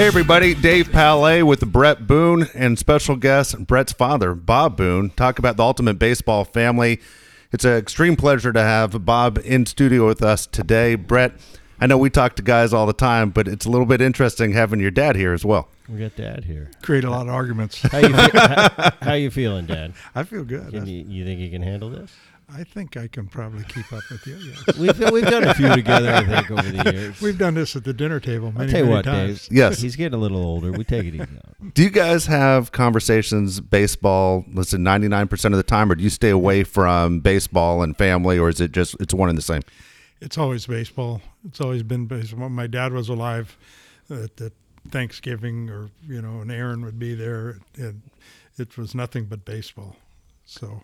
Hey, everybody. Dave Palais with Bret Boone and special guest Bret's father, Bob Boone, talk about the ultimate baseball family. It's an extreme pleasure to have Bob in studio with us today. Bret, I know we talk to guys all the time, but it's a little bit interesting having your dad here as well. We got Dad here. create a lot of arguments. How you, fe- how, how you feeling, Dad? I feel good. Can you, you think you can handle this? I think I can probably keep up with you. Yes. We've we've done a few together, I think, over the years. We've done this at the dinner table I'll many, tell you many what, times. Dave. Yes. he's getting a little older. We take it easy. on. Do you guys have conversations baseball, listen, 99% of the time, or do you stay away from baseball and family, or is it just, it's one and the same? It's always baseball. It's always been baseball. My dad was alive at, at Thanksgiving, or you know, and Aaron would be there, and it was nothing but baseball. So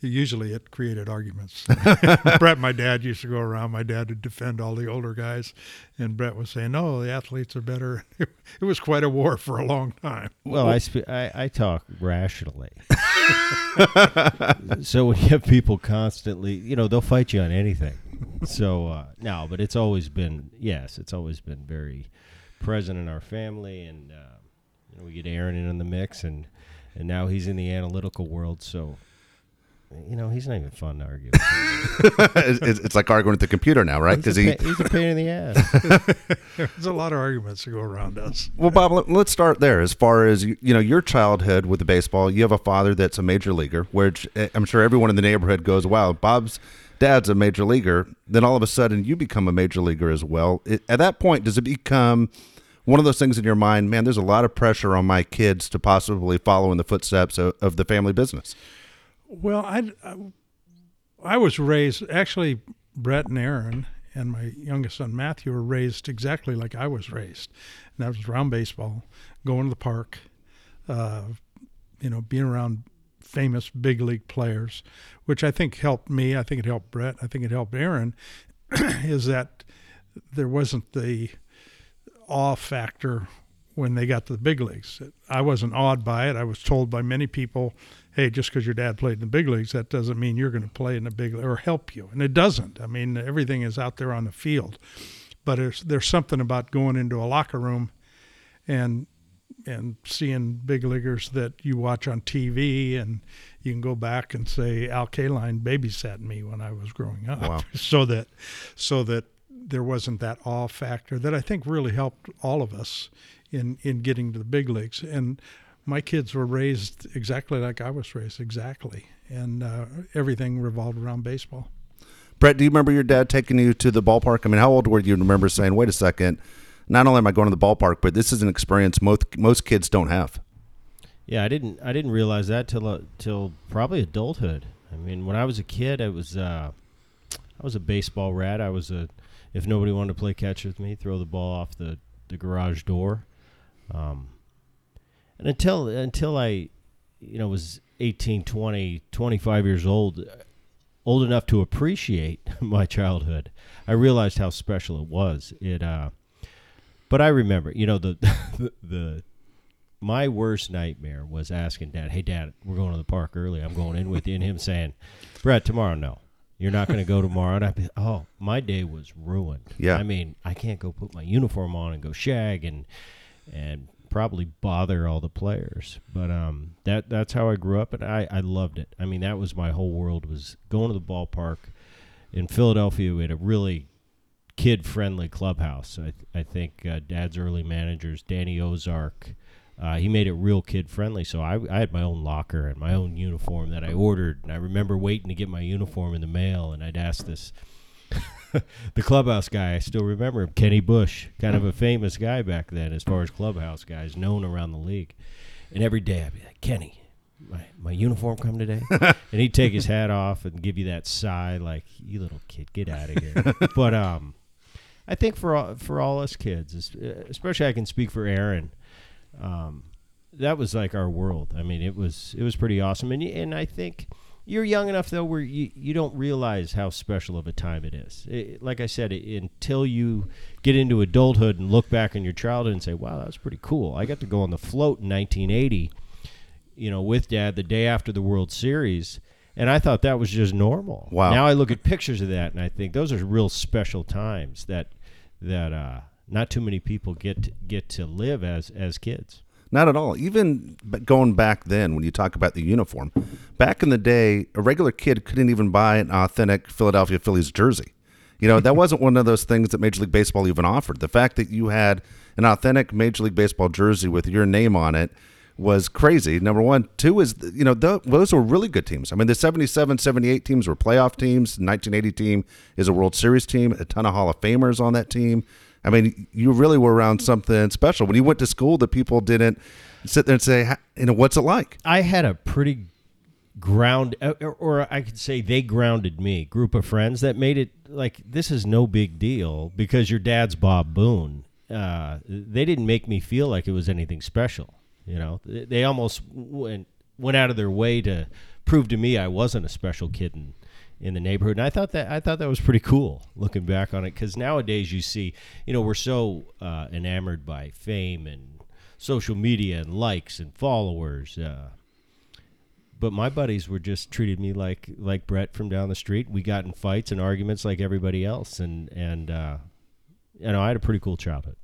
usually it created arguments. Bret, my dad, used to go around. My dad would defend all the older guys, and Bret was saying, "No, the athletes are better." It was quite a war for a long time. Well, I, spe- I I talk rationally. so when you have people constantly, you know, they'll fight you on anything. So uh, no, but it's always been yes, it's always been very present in our family, and uh, you know, we get Aaron in on the mix, and and now he's in the analytical world, so. You know, he's not even fun to argue. with. it's, it's like arguing with the computer now, right? Because a, he, he's a pain in the ass. There's a lot of arguments to go around us. Well, Bob, let- let's start there. As far as you you know, your childhood with the baseball, you have a father that's a major leaguer, which eh, I'm sure everyone in the neighborhood goes, "Wow, Bob's dad's a major leaguer." Then all of a sudden, you become a major leaguer as well. It, at that point, does it become one of those things in your mind? Man, there's a lot of pressure on my kids to possibly follow in the footsteps of, of the family business. Well, I, I, was raised actually. Bret and Aaron and my youngest son Matthew were raised exactly like I was raised, and that was around baseball, going to the park, uh, you know, being around famous big league players, which I think helped me. I think it helped Bret. I think it helped Aaron. is that there wasn't the awe factor when they got to the big leagues. I wasn't awed by it. I was told by many people, "Hey, just because your dad played in the big leagues, that doesn't mean you're going to play in the big or help you." And it doesn't. I mean, everything is out there on the field, but there's there's something about going into a locker room and and seeing big leaguers that you watch on TV, and you can go back and say Al Kaline babysat me when I was growing up, Wow. so that so that there wasn't that awe factor that I think really helped all of us in in getting to the big leagues. And my kids were raised exactly like I was raised, exactly, and uh, everything revolved around baseball. Bret, do you remember your dad taking you to the ballpark? I mean, how old were you? Remember saying, "Wait a second, not only am I going to the ballpark, but this is an experience most most kids don't have." Yeah, I didn't I didn't realize that till uh, till probably adulthood. I mean, when I was a kid, I was uh, I was a baseball rat. I was a if nobody wanted to play catch with me, throw the ball off the, the garage door. Um, and until until I you know was 18, 20, 25 years old, old enough to appreciate my childhood, I realized how special it was. It uh but I remember, you know, the the, the my worst nightmare was asking dad, "Hey dad, we're going to the park early. I'm going in with you." And him saying, "Bret, tomorrow no. You're not going to go tomorrow." And I'd be, "Oh, my day was ruined." Yeah. I mean, I can't go put my uniform on and go shag and and probably bother all the players. But um that that's how I grew up and I I loved it. I mean, that was my whole world was going to the ballpark in Philadelphia. We had a really kid friendly clubhouse. I, I think uh, Dad's early managers, Danny Ozark, uh, he made it real kid friendly. So I, I had my own locker and my own uniform that I ordered. And I remember waiting to get my uniform in the mail, and I'd ask this. the clubhouse guy, I still remember him, Kenny Bush, kind of a famous guy back then as far as clubhouse guys, known around the league. And every day I'd be like, Kenny, my, my uniform come today? and he'd take his hat off and give you that sigh, like, you little kid, get out of here. but um, I think for all, for all us kids, especially I can speak for Aaron, um, that was like our world. I mean, it was it was pretty awesome, and and I think you're young enough though where you, you don't realize how special of a time it is. It, like I said, it, until you get into adulthood and look back on your childhood and say, "Wow, that was pretty cool." I got to go on the float in 1980, you know, with Dad the day after the World Series. And I thought that was just normal. Wow. Now I look at pictures of that and I think those are real special times that that uh, not too many people get to, get to live as as kids. Not at all. Even going back then, when you talk about the uniform, back in the day, a regular kid couldn't even buy an authentic Philadelphia Phillies jersey. You know, that wasn't one of those things that Major League Baseball even offered. The fact that you had an authentic Major League Baseball jersey with your name on it was crazy. Number one. Two is, you know, th- those were really good teams. I mean, the 77, 78 teams were playoff teams. 1980 team is a World Series team, a ton of Hall of Famers on that team. I mean, you really were around something special. When you went to school, the people didn't sit there and say, you know, what's it like? I had a pretty ground, uh, or I could say they grounded me, group of friends that made it like this is no big deal because your dad's Bob Boone. Uh, they didn't make me feel like it was anything special. You know, they almost went went out of their way to prove to me I wasn't a special kid in the neighborhood. And I thought that I thought that was pretty cool looking back on it because nowadays you see, you know, we're so uh, enamored by fame and social media and likes and followers. Uh, but my buddies were just treated me like like Bret from down the street. We got in fights and arguments like everybody else, and and uh, you know I had a pretty cool childhood.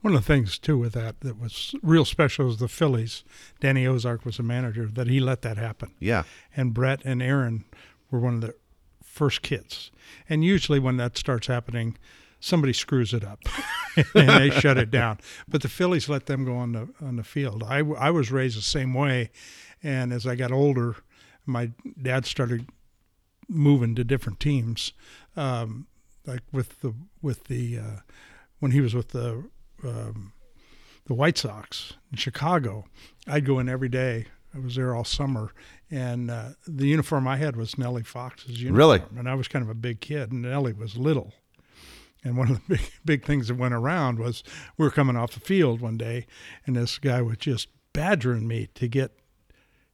One of the things too with that that was real special was the Phillies. Danny Ozark was the manager that he let that happen. Yeah. And Bret and Aaron were one of the first kids. And usually when that starts happening, somebody screws it up and they shut it down. But the Phillies let them go on the on the field. I, I was raised the same way, and as I got older, my dad started moving to different teams, um, like with the with the uh, when he was with the um, the White Sox in Chicago. I'd go in every day. I was there all summer, and uh, the uniform I had was Nellie Fox's uniform. Really? And I was kind of a big kid, and Nellie was little. And one of the big big things that went around was we were coming off the field one day, and this guy was just badgering me to get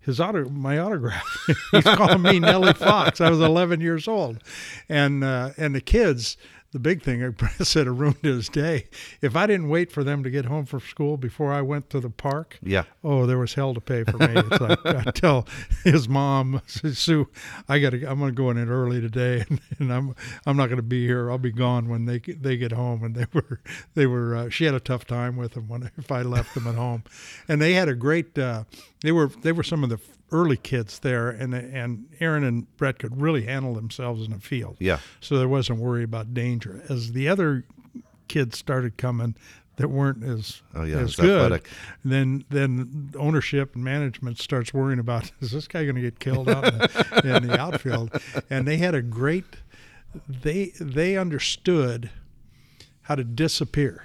his auto my autograph. He's calling me Nellie Fox. I was 11 years old, and uh, and the kids the big thing, Bret said, it ruined his day. If I didn't wait for them to get home from school before I went to the park, yeah, oh, there was hell to pay for me. It's like I tell his mom, Sue, I got to, I'm going to go in it early today, and, and, I'm, I'm not going to be here. I'll be gone when they they get home. And they were, they were. Uh, she had a tough time with them when if I left them at home, and they had a great. Uh, they were they were some of the early kids there, and and Aaron and Bret could really handle themselves in the field. Yeah. So there wasn't worry about danger. As the other kids started coming that weren't as oh, yeah, as good, athletic. then then ownership and management starts worrying about is this guy going to get killed out in the, in the outfield? And they had a great they they understood how to disappear.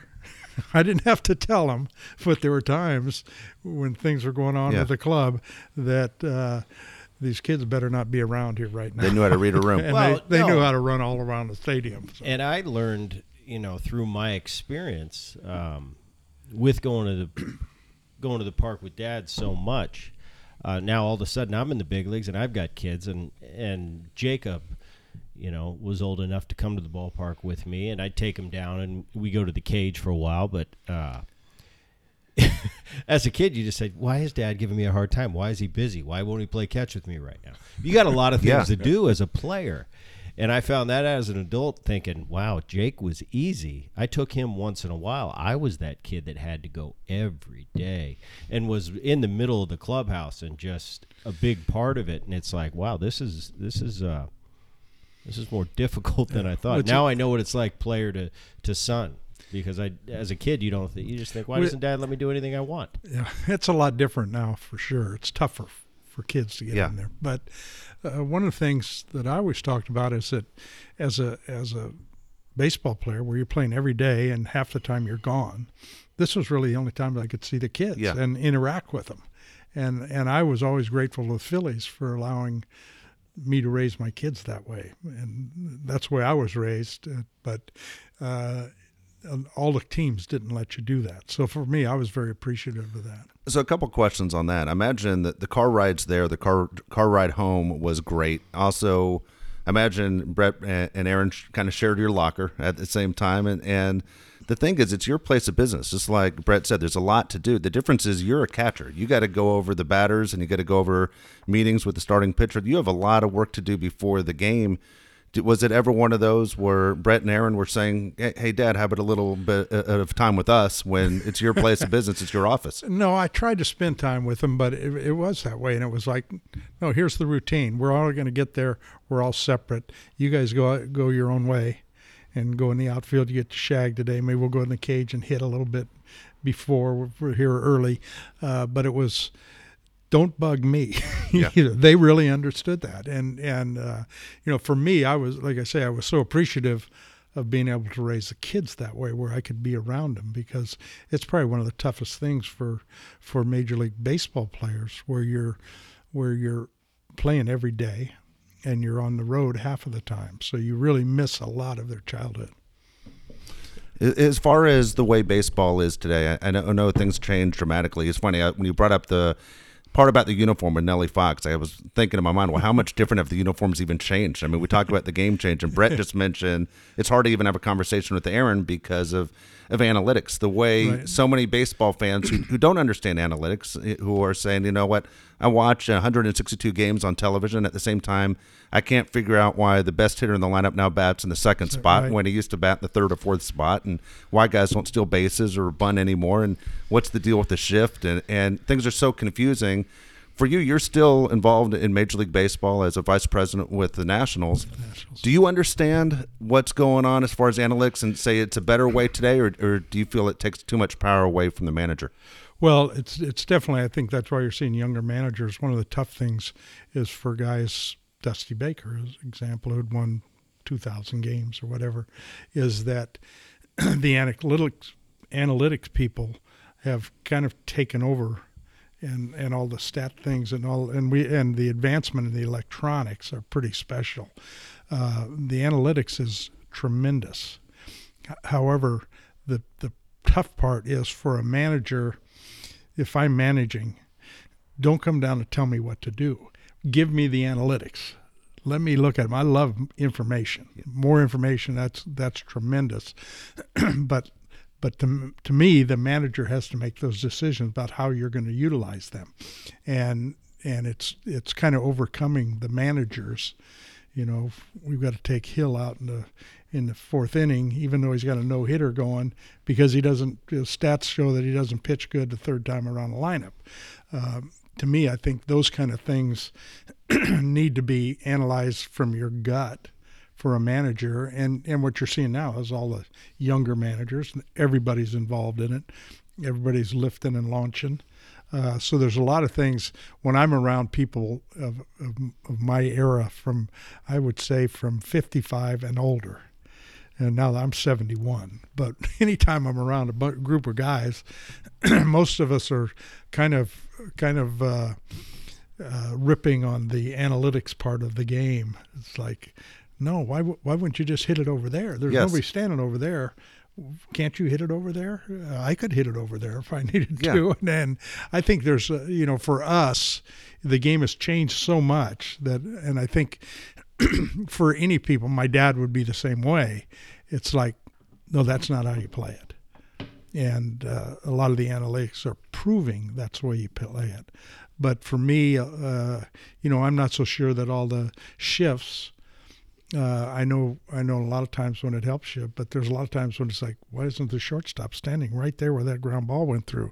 I didn't have to tell them, but there were times when things were going on Yeah. with the club that uh, these kids better not be around here right now. They knew how to read a room. and Well, they, they knew how to run all around the stadium. So. and I learned, you know, through my experience um, with going to the going to the park with dad so much. Uh, now all of a sudden I'm in the big leagues and I've got kids and and Jacob, you know, was old enough to come to the ballpark with me and I'd take him down and we go to the cage for a while. But uh, as a kid, you just said, "Why is Dad giving me a hard time? Why is he busy? Why won't he play catch with me right now?" You got a lot of things Yeah. to do as a player. And I found that as an adult thinking, wow, Jake was easy. I took him once in a while. I was that kid that had to go every day and was in the middle of the clubhouse and just a big part of it. And it's like, wow, this is this is uh this is more difficult than I thought. What's now I know what it's like player to, to son. Because I, as a kid, you don't, th- you just think, why doesn't Dad let me do anything I want? yeah, it's a lot different now for sure. It's tougher for kids to get Yeah. in there. But uh, one of the things that I always talked about is that as a as a baseball player, where you're playing every day and half the time you're gone, this was really the only time I could see the kids Yeah. and interact with them. And and I was always grateful to the Phillies for allowing me to raise my kids that way, and that's the way I was raised. Uh, but uh, all the teams didn't let you do that. So for me, I was very appreciative of that. So a couple questions on that. I imagine that the car rides there, the car car ride home was great. Also, I imagine Bret and and Aaron kind of shared your locker at the same time, and and the thing is, it's your place of business. Just like Bret said, there's a lot to do. The difference is you're a catcher. You got to go over the batters, and you got to go over meetings with the starting pitcher. You have a lot of work to do before the game Was it ever one of those where Bret and Aaron were saying, "Hey, Dad, have a little bit uh, of time with us when it's your place of business, it's your office." No, I tried to spend time with them, but it, it was that way, and it was like, no, here's the routine. We're all going to get there. We're all separate. You guys go go your own way, and go in the outfield. You get to shag today. Maybe we'll go in the cage and hit a little bit before we're- we're here early. Uh, but it was, don't bug me. Yeah. they really understood that, and and uh, you know, for me, I was like I say, I was so appreciative of being able to raise the kids that way where I could be around them because it's probably one of the toughest things for for major league baseball players where you're where you're playing every day and you're on the road half of the time so you really miss a lot of their childhood As far as the way baseball is today, I know, I know things changed dramatically. It's funny when you brought up the part about the uniform with Nellie Fox. I was thinking in my mind, well, how much different have the uniforms even changed? I mean, we talked about the game change, and Bret just mentioned it's hard to even have a conversation with Aaron because of of analytics. The way Right. so many baseball fans who, who don't understand analytics, eh, who are saying, you know what, I watch 162 games on television at the same time. I can't figure out why the best hitter in the lineup now bats in the second spot right. when he used to bat in the third or fourth spot, and why guys don't steal bases or bunt anymore, and what's the deal with the shift, and and things are so confusing. For you, you're still involved in Major League Baseball as a vice president with the Nationals. Nationals. Do you understand what's going on as far as analytics and say it's a better way today, or, or do you feel it takes too much power away from the manager? Well, it's it's definitely. I think that's why you're seeing younger managers. One of the tough things is for guys, Dusty Baker, as an example, who'd won 2,000 games or whatever, is that the analytics analytics people have kind of taken over, and and all the stat things and all and we and the advancement in the electronics are pretty special. Uh, the analytics is tremendous. However, the the tough part is for a manager if I'm managing, don't come down and tell me what to do. Give me the analytics. Let me look at them. I love information. More information, that's that's tremendous. but but to, to me, the manager has to make those decisions about how you're going to utilize them, and and it's it's kind of overcoming the managers. You know, we've got to take Hill out in the in the fourth inning, even though he's got a no hitter going, because he doesn't. His stats show that he doesn't pitch good the third time around the lineup. Um, to me, I think those kind of things need to be analyzed from your gut for a manager. And and what you're seeing now is all the younger managers. Everybody's involved in it. Everybody's lifting and launching. Uh, so there's a lot of things when I'm around people of, of, of my era from, I would say from 55 and older. And now that I'm 71. But anytime I'm around a bu- group of guys, most of us are kind of, kind of, uh, uh, ripping on the analytics part of the game. It's like, no, why, why wouldn't you just hit it over there? There's Yes. nobody standing over there. Can't you hit it over there? Uh, I could hit it over there if I needed Yeah. to. And then I think there's, uh, you know, for us, the game has changed so much that, and I think for any people, my dad would be the same way. It's like, no, that's not how you play it. And uh, a lot of the analytics are proving that's the way you play it. But for me, uh, you know, I'm not so sure that all the shifts. Uh, I know, I know. A lot of times when it helps you, but there's a lot of times when it's like, why isn't the shortstop standing right there where that ground ball went through?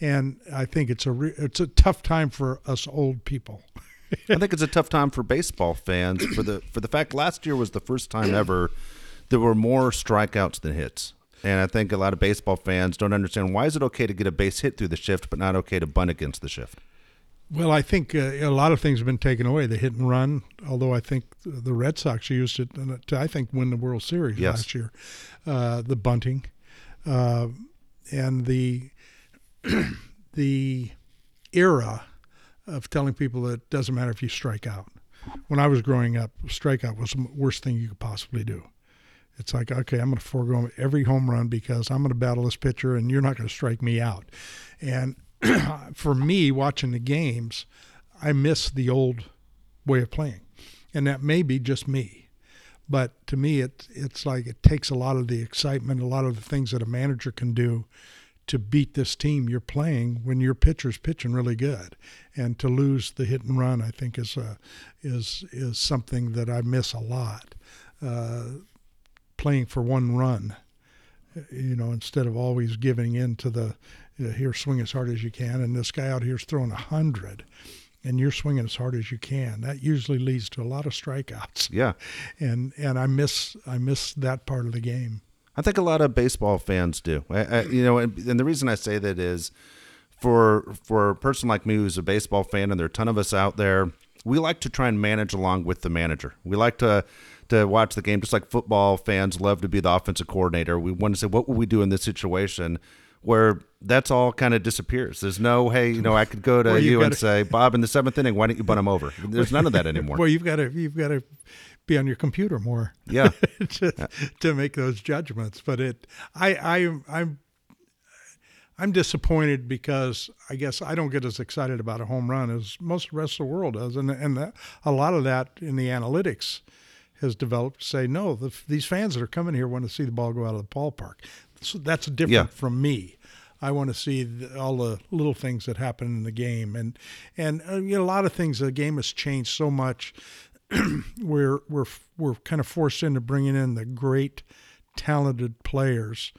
And I think it's a re- it's a tough time for us old people. I think it's a tough time for baseball fans for the for the fact last year was the first time ever there were more strikeouts than hits. And I think a lot of baseball fans don't understand why is it okay to get a base hit through the shift but not okay to bunt against the shift. Well, I think uh, a lot of things have been taken away. The hit and run, although I think the Red Sox used it to, I think, win the World Series Yes. last year. Uh, the bunting, uh, and the the era of telling people that it doesn't matter if you strike out. When I was growing up, strikeout was the worst thing you could possibly do. It's like, okay, I'm going to forego every home run because I'm going to battle this pitcher and you're not going to strike me out. And for me, watching the games, I miss the old way of playing. And that may be just me. But to me, it, it's like it takes a lot of the excitement, a lot of the things that a manager can do to beat this team you're playing when your pitcher's pitching really good, and to lose the hit and run, I think is a, is is something that I miss a lot. Uh, playing for one run, you know, instead of always giving in to the Uh, here swing as hard as you can, and this guy out here's throwing a hundred and you're swinging as hard as you can. That usually leads to a lot of strikeouts. Yeah, and and I miss I miss that part of the game. I think a lot of baseball fans do. I, I, you know, and, and the reason I say that is for for a person like me who's a baseball fan, and there are a ton of us out there. We like to try and manage along with the manager. We like to to watch the game, just like football fans love to be the offensive coordinator. We want to say, what would we do in this situation? Where that's all kind of disappears. There's no, hey, you know, I could go to Well, you and gotta- say, Bob, in the seventh inning, why don't you bunt him over? There's none of that anymore. Well, you've got to you've got to be on your computer more. Yeah. to, to make those judgments. But it, I, I, I'm, I'm disappointed because I guess I don't get as excited about a home run as most of the rest of the world does, and and that, a lot of that in the analytics has developed to say no, the, these fans that are coming here want to see the ball go out of the ballpark. So that's different Yeah. from me. I want to see the, all the little things that happen in the game, and and uh, you know, a lot of things. The game has changed so much we're we're we're kind of forced into bringing in the great talented players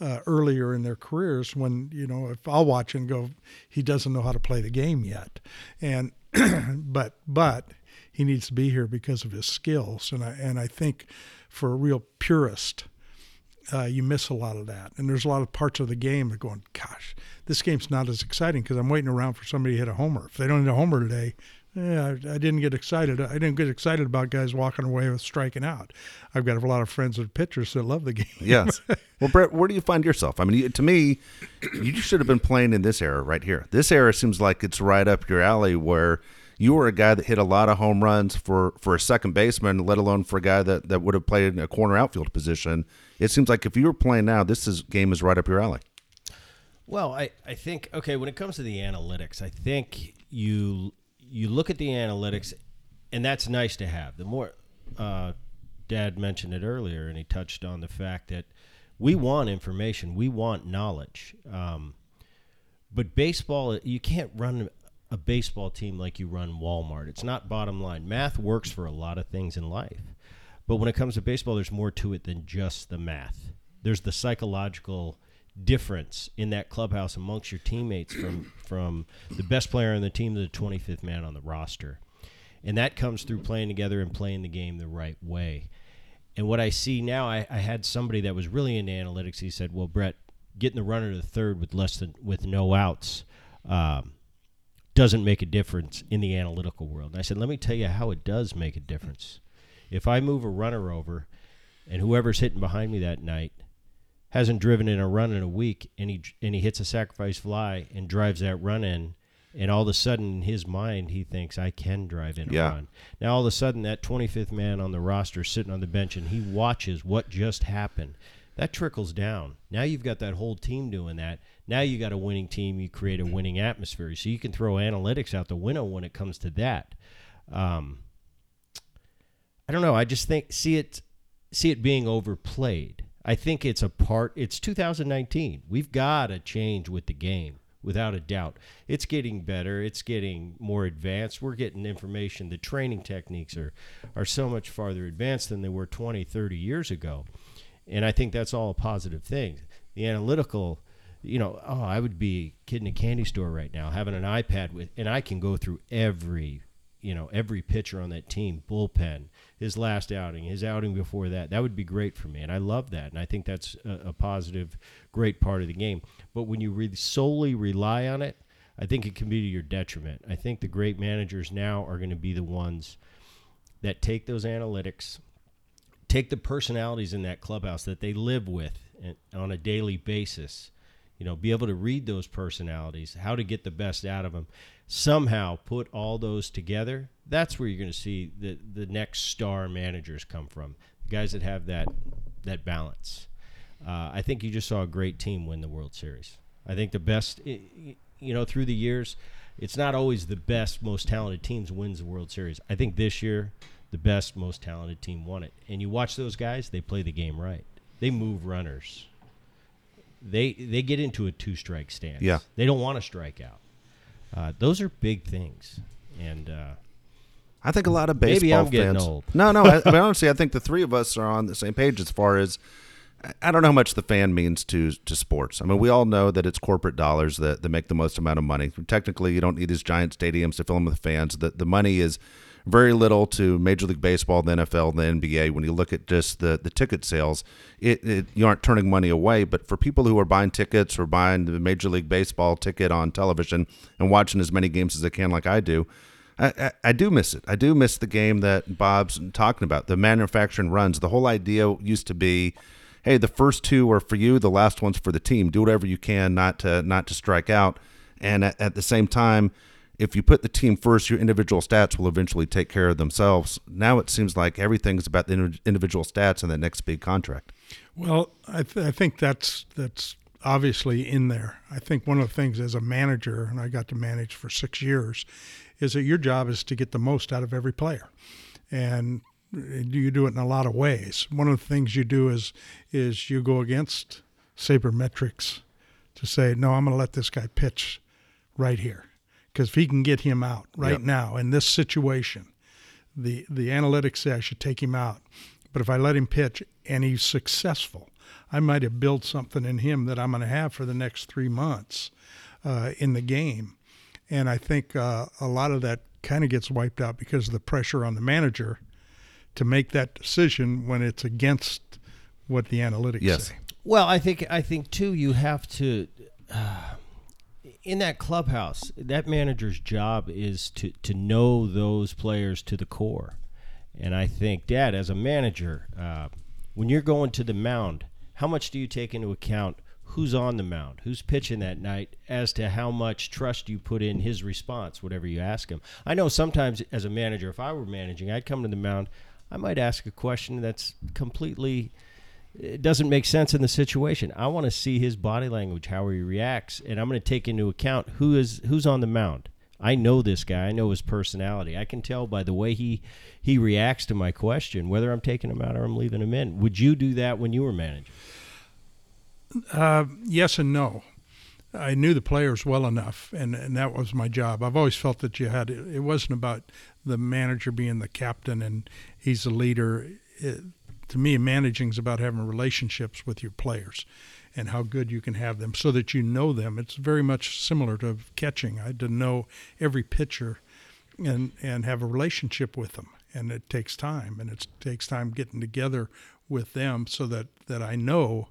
uh, earlier in their careers when you know if I'll watch and go he doesn't know how to play the game yet and but but he needs to be here because of his skills and I and I think for a real purist uh, you miss a lot of that. And there's a lot of parts of the game that going, gosh, this game's not as exciting because I'm waiting around for somebody to hit a homer. If they don't hit a homer today, yeah, I, I didn't get excited. I didn't get excited about guys walking away with striking out. I've got a lot of friends that are pitchers that love the game. Yes. Well, Bret, where do you find yourself? I mean, to me, you should have been playing in this era right here. This era seems like it's right up your alley where you were a guy that hit a lot of home runs for, for a second baseman, let alone for a guy that, that would have played in a corner outfield position. It seems like if you were playing now, this is, game is right up your alley. Well, I, I think okay when it comes to the analytics, I think you you look at the analytics, and that's nice to have. The more uh, Dad mentioned it earlier, and he touched on the fact that we want information, we want knowledge. Um, but baseball, you can't run a baseball team like you run Walmart. It's not bottom line. Math works for a lot of things in life. But when it comes to baseball, there's more to it than just the math. There's the psychological difference in that clubhouse amongst your teammates from from the best player on the team to the 25th man on the roster. And that comes through playing together and playing the game the right way. And what I see now, I, I had somebody that was really into analytics. He said, "Well, Bret, getting the runner to the third with less than with no outs um, doesn't make a difference in the analytical world." And I said, "Let me tell you how it does make a difference. If I move a runner over, and whoever's hitting behind me that night hasn't driven in a run in a week, and he and he hits a sacrifice fly and drives that run in." And all of a sudden, in his mind, he thinks I can drive in a Yeah. run. Now, all of a sudden, that 25th man on the roster sitting on the bench and he watches what just happened. That trickles down. Now you've got that whole team doing that. Now you got a winning team. You create a winning atmosphere. So you can throw analytics out the window when it comes to that. Um, I don't know. I just think see it see it being overplayed. I think it's a part. It's 2019. We've got to change with the game without a doubt. It's getting better. It's getting more advanced. We're getting information. The training techniques are are so much farther advanced than they were 20, 30 years ago. And I think that's all a positive thing. The analytical, you know, oh, I would be kid in a candy store right now having an iPad with, and I can go through every, you know, every pitcher on that team, bullpen, his last outing, his outing before that. That would be great for me, and I love that, and I think that's a, a positive, great part of the game. But when you really solely rely on it, I think it can be to your detriment. I think the great managers now are going to be the ones that take those analytics, take the personalities in that clubhouse that they live with on a daily basis, you know, be able to read those personalities, how to get the best out of them, somehow put all those together. That's where you're going to see the the next star managers come from, the guys that have that that balance. Uh, I think you just saw a great team win the World Series. I think the best, you know, through the years, it's not always the best, most talented teams wins the World Series. I think this year, the best, most talented team won it. And you watch those guys; they play the game right. They move runners. They they get into a two strike stance. Yeah. they don't want to strike out. Uh, those are big things, and uh, I think a lot of baseball Maybe I'm getting fans. old. No, no. I, I mean, honestly, I think the three of us are on the same page as far as I- I don't know how much the fan means to to sports. I mean, we all know that it's corporate dollars that, that make the most amount of money. Technically, you don't need these giant stadiums to fill them with fans. The the money is very little to Major League Baseball, the NFL, the NBA. When you look at just the, the ticket sales, it, it you aren't turning money away. But for people who are buying tickets or buying the Major League Baseball ticket on television and watching as many games as they can, like I do, I, I, I do miss it. I do miss the game that Bob's talking about. The manufacturing runs. The whole idea used to be, hey, the first two are for you, the last one's for the team. Do whatever you can not to not to strike out. And at, at the same time, if you put the team first, your individual stats will eventually take care of themselves. Now it seems like everything's about the individual stats and the next big contract. Well, I, th- I think that's that's obviously in there. I think one of the things as a manager, and I got to manage for six years, is that your job is to get the most out of every player, and you do it in a lot of ways. One of the things you do is is you go against sabermetrics to say, no, I'm going to let this guy pitch right here because if he can get him out right Yep. now in this situation, the the analytics say I should take him out. But if I let him pitch and he's successful, I might have built something in him that I'm going to have for the next three months uh, in the game. And I think uh, a lot of that kind of gets wiped out because of the pressure on the manager to make that decision when it's against what the analytics Yes. say. Well, I think I think too. You have to uh, in that clubhouse. That manager's job is to to know those players to the core, and I think, Dad, as a manager, uh, when you're going to the mound, how much do you take into account? Who's on the mound? Who's pitching that night? As to how much trust you put in his response, whatever you ask him. I know sometimes as a manager, if I were managing, I'd come to the mound. I might ask a question that's completely it doesn't make sense in the situation. I want to see his body language, how he reacts, and I'm going to take into account who is who's on the mound. I know this guy. I know his personality. I can tell by the way he he reacts to my question whether I'm taking him out or I'm leaving him in. Would you do that when you were managing? Uh, yes and no. I knew the players well enough, and, and that was my job. I've always felt that you had it wasn't about the manager being the captain and he's the leader. It, to me, managing is about having relationships with your players and how good you can have them so that you know them. It's very much similar to catching. I had to know every pitcher and and have a relationship with them, and it takes time, and it takes time getting together with them so that that I know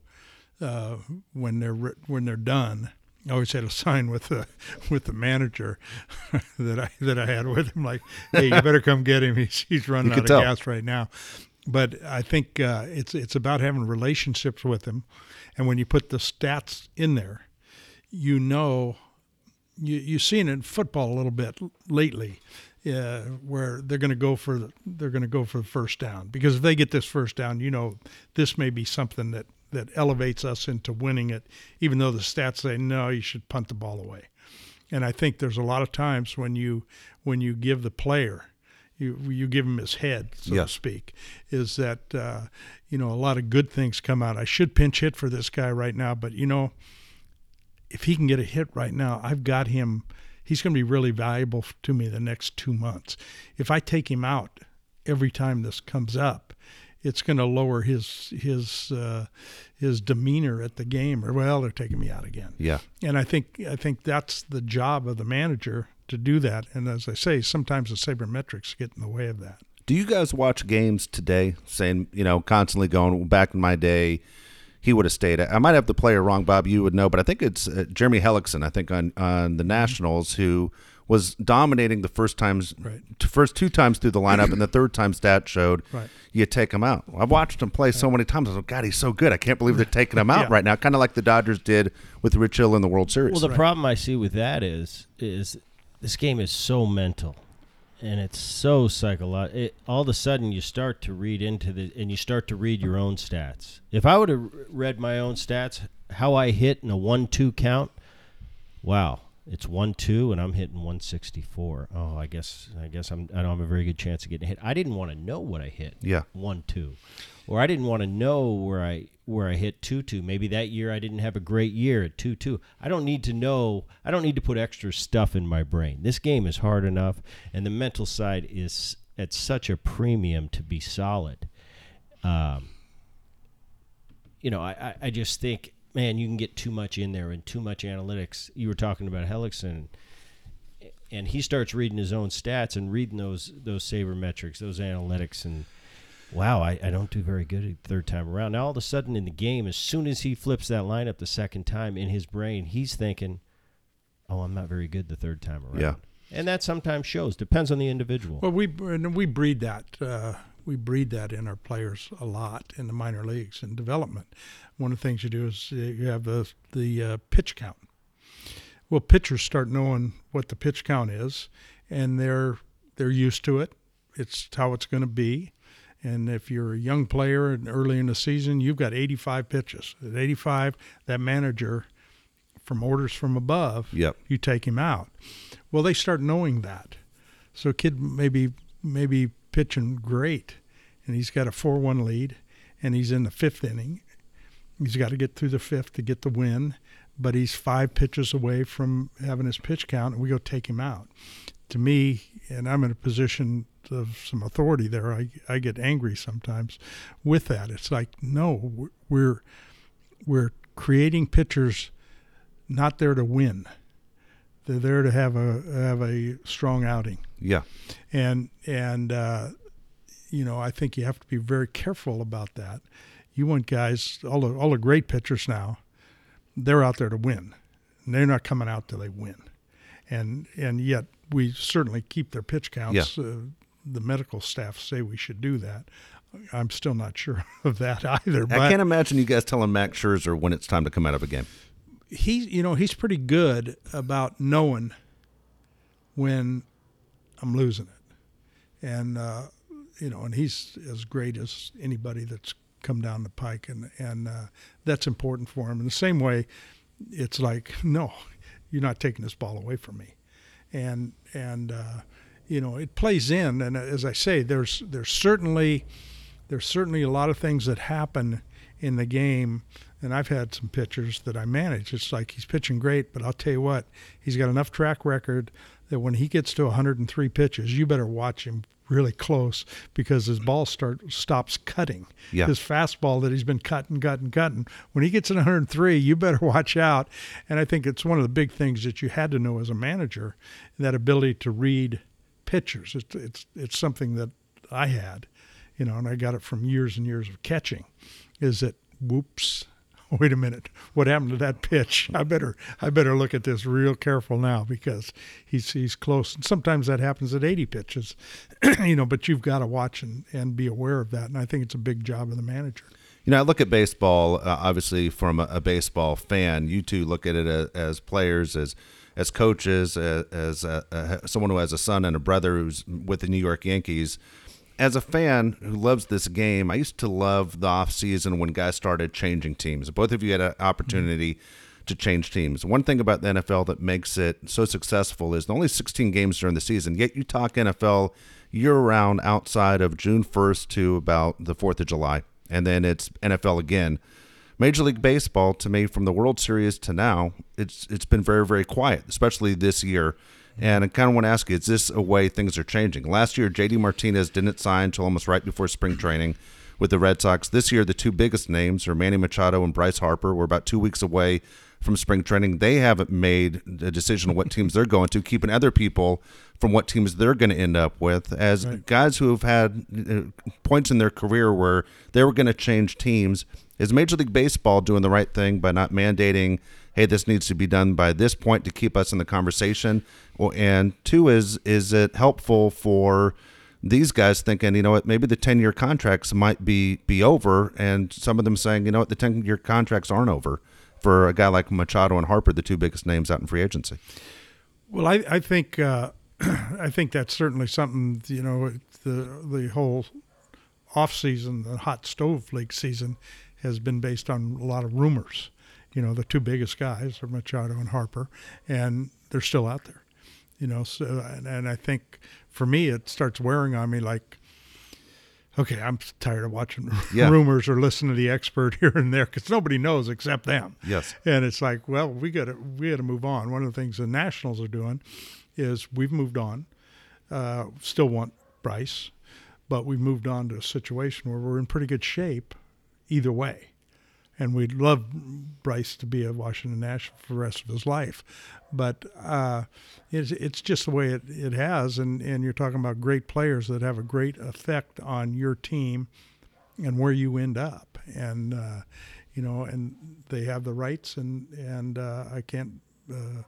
uh, when they're when they're done. I always had a sign with the with the manager that I that I had with him, like, "Hey, you better come get him. He's he's running out of tell. gas right now." But I think uh, it's it's about having relationships with them, and when you put the stats in there, you know you you've seen it in football a little bit lately, uh, where they're going to go for the, they're going to go for the first down because if they get this first down, you know this may be something that that elevates us into winning it, even though the stats say no, you should punt the ball away. And I think there's a lot of times when you when you give the player you you give him his head, so Yes. to speak, is that uh, you know a lot of good things come out. I should pinch hit for this guy right now, but you know if he can get a hit right now, I've got him. He's going to be really valuable to me the next two months. If I take him out every time this comes up, it's going to lower his his uh, his demeanor at the game. Or well, they're taking me out again. Yeah. And I think I think that's the job of the manager to do that. And as I say, sometimes the sabermetrics get in the way of that. Do you guys watch games today? Saying you know, constantly going back in my day, he would have stayed. I might have the player wrong, Bob. You would know, but I think it's uh, Jeremy Hellickson. I think on on the Nationals who was dominating the first times, Right. first two times through the lineup, and the third time stat showed Right. you take him out. I've watched him play so many times. I was like, God, he's so good. I can't believe they're taking him out Yeah. right now. Kind of like the Dodgers did with Rich Hill in the World Series. Well, the problem I see with that is is this game is so mental, and it's so psychological. It, all of a sudden, you start to read into the and you start to read your own stats. If I would have read my own stats, how I hit in a one-two count, wow, It's one two, and I'm hitting 164. Oh, I guess I guess I'm I don't have a very good chance of getting hit. I didn't want to know what I hit. Yeah. one two, or I didn't want to know where I where I hit two two. Maybe that year I didn't have a great year at two two. I don't need to know. I don't need to put extra stuff in my brain. This game is hard enough, and the mental side is at such a premium to be solid. Um, you know, I, I, I just think, man, you can get too much in there and too much analytics. You were talking about Hellickson, and he starts reading his own stats and reading those those saber metrics, those analytics, and wow, I, I don't do very good at third time around. Now all of a sudden in the game, as soon as he flips that lineup the second time in his brain, he's thinking, "Oh, I'm not very good the third time around." Yeah. and that sometimes shows. Depends on the individual. Well, we and we breed that. Uh, we breed that in our players a lot in the minor leagues and development. One of the things you do is uh, you have the the uh, pitch count. Well, pitchers start knowing what the pitch count is, and they're they're used to it. It's how it's going to be. And if you're a young player and early in the season, you've got 85 pitches. At 85, that manager, from orders from above, Yep. you take him out. Well, they start knowing that. So a kid maybe maybe pitching great, and he's got a four-one lead, and he's in the fifth inning. He's got to get through the fifth to get the win, but he's five pitches away from having his pitch count, and we go take him out. To me, and I'm in a position of some authority there. I I get angry sometimes with that. It's like no, we're we're creating pitchers not there to win. They're there to have a have a strong outing, Yeah. and and uh, you know I think you have to be very careful about that. You want guys, all the all the great pitchers now, they're out there to win. And they're not coming out till they win, and and yet we certainly keep their pitch counts. Uh, the medical staff say we should do that. I'm still not sure of that either. I can't imagine you guys telling Max Scherzer when it's time to come out of a game. he you know he's pretty good about knowing when I'm losing it, and uh, you know, and he's as great as anybody that's come down the pike, and and uh, that's important for him. In the same way, it's like no, you're not taking this ball away from me, and and uh, you know it plays in, and uh, as I say, there's there's certainly there's certainly a lot of things that happen in the game. And I've had some pitchers that I manage. It's like he's pitching great, but I'll tell you what, he's got enough track record that when he gets to 103 pitches, you better watch him really close because his ball start stops cutting. Yeah. His fastball that he's been cutting, cutting, cutting. When he gets at 103, you better watch out. And I think it's one of the big things that you had to know as a manager, that ability to read pitchers. It's it's it's something that I had, you know, and I got it from years and years of catching. Is that whoops? Wait a minute, what happened to that pitch? I better I better look at this real careful now because he's he's close. And sometimes that happens at 80 pitches, you know. But you've got to watch and and be aware of that. And I think it's a big job of the manager. You know, I look at baseball uh, obviously from a, a baseball fan. You two look at it as, as players, as as coaches, as, as a, a, someone who has a son and a brother who's with the New York Yankees. As a fan who loves this game, I used to love the off season when guys started changing teams. Both of you had an opportunity to change teams. One thing about the NFL that makes it so successful is only 16 games during the season. Yet you talk NFL year round outside of June 1st to about the 4th of July and then it's NFL again. Major League Baseball, to me, from the World Series to now, it's it's been very very quiet, especially this year. And I kind of want to ask you: Is this a way things are changing? Last year, JD Martinez didn't sign until almost right before spring training with the Red Sox. This year, the two biggest names are Manny Machado and Bryce Harper. We're about two weeks away from spring training. They haven't made a decision on what teams they're going to, keeping other people from what teams they're going to end up with. As Right. guys who have had uh, points in their career where they were going to change teams, is Major League Baseball doing the right thing by not mandating, hey, this needs to be done by this point to keep us in the conversation? And two, is is it helpful for these guys thinking, you know what, maybe the 10 year contracts might be be over, and some of them saying, you know what, the 10 year contracts aren't over for a guy like Machado and Harper, the two biggest names out in free agency. Well, I, I think uh, I think that's certainly something. You know, the the whole off season, the hot stove league season, has been based on a lot of rumors. you know, the two biggest guys are Machado and Harper, and they're still out there. You know, so and, and I think for me it starts wearing on me like okay, I'm tired of watching Yeah. rumors or listening to the expert here and there because nobody knows except them. Yes. And it's like, well, we got to we got to move on. One of the things the Nationals are doing is we've moved on. Uh, still want Bryce, but we've moved on to a situation where we're in pretty good shape either way. And we'd love Bryce to be a Washington National for the rest of his life. But uh, it's, it's just the way it, it has. And, and you're talking about great players that have a great effect on your team and where you end up. And, uh, you know, and they have the rights, and, and uh, I can't. Uh,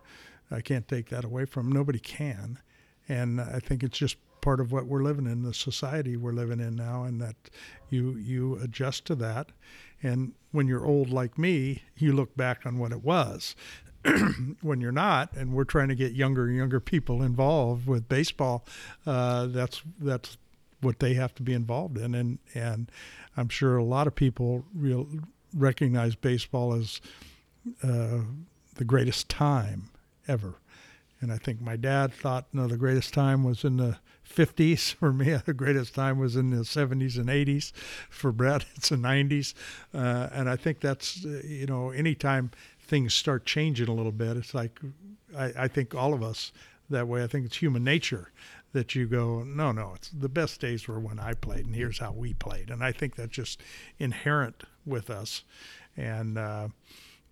I can't take that away from 'em. Nobody can, and I think it's just part of what we're living in, the society we're living in now, and that you you adjust to that. And when you're old like me, you look back on what it was. when you're not, and we're trying to get younger and younger people involved with baseball, uh, that's that's what they have to be involved in, and and I'm sure a lot of people real recognize baseball as uh, the greatest time ever. And I think my dad thought, no, the greatest time was in the 50s. For me, the greatest time was in the 70s and 80s. For Bret, it's the 90s. Uh, and I think that's, uh, you know, anytime things start changing a little bit, it's like, I, I think all of us that way. I think it's human nature that you go, no, no, it's the best days were when I played, and here's how we played. And I think that's just inherent with us. And, uh,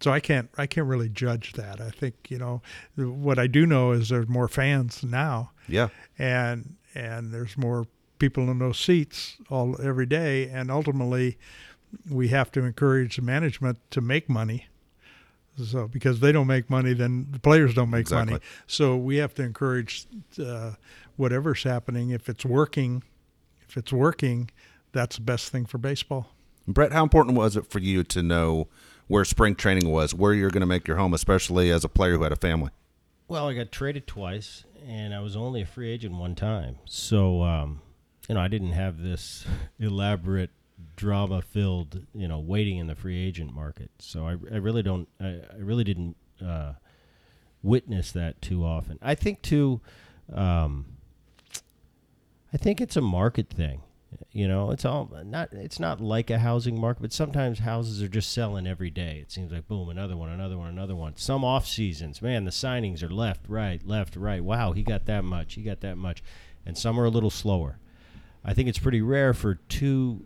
so I can't I can't really judge that. I think you know what I do know is there's more fans now, Yeah. and and there's more people in those seats all every day, and ultimately we have to encourage the management to make money. So because they don't make money, then the players don't make Exactly. money. So we have to encourage uh, whatever's happening. If it's working, if it's working, that's the best thing for baseball. Bret, how important was it for you to know where spring training was, where you're going to make your home, especially as a player who had a family? Well, I got traded twice, and I was only a free agent one time. So, um, you know, I didn't have this elaborate drama-filled, you know, waiting in the free agent market. So I, I really don't, I, I really didn't uh, witness that too often. I think too, um, I think it's a market thing. You know, it's all not. It's not like a housing market, but sometimes houses are just selling every day. It seems like boom, another one, another one, another one. Some off seasons, man, the signings are left, right, left, right. Wow, he got that much, he got that much, and some are a little slower. I think it's pretty rare for two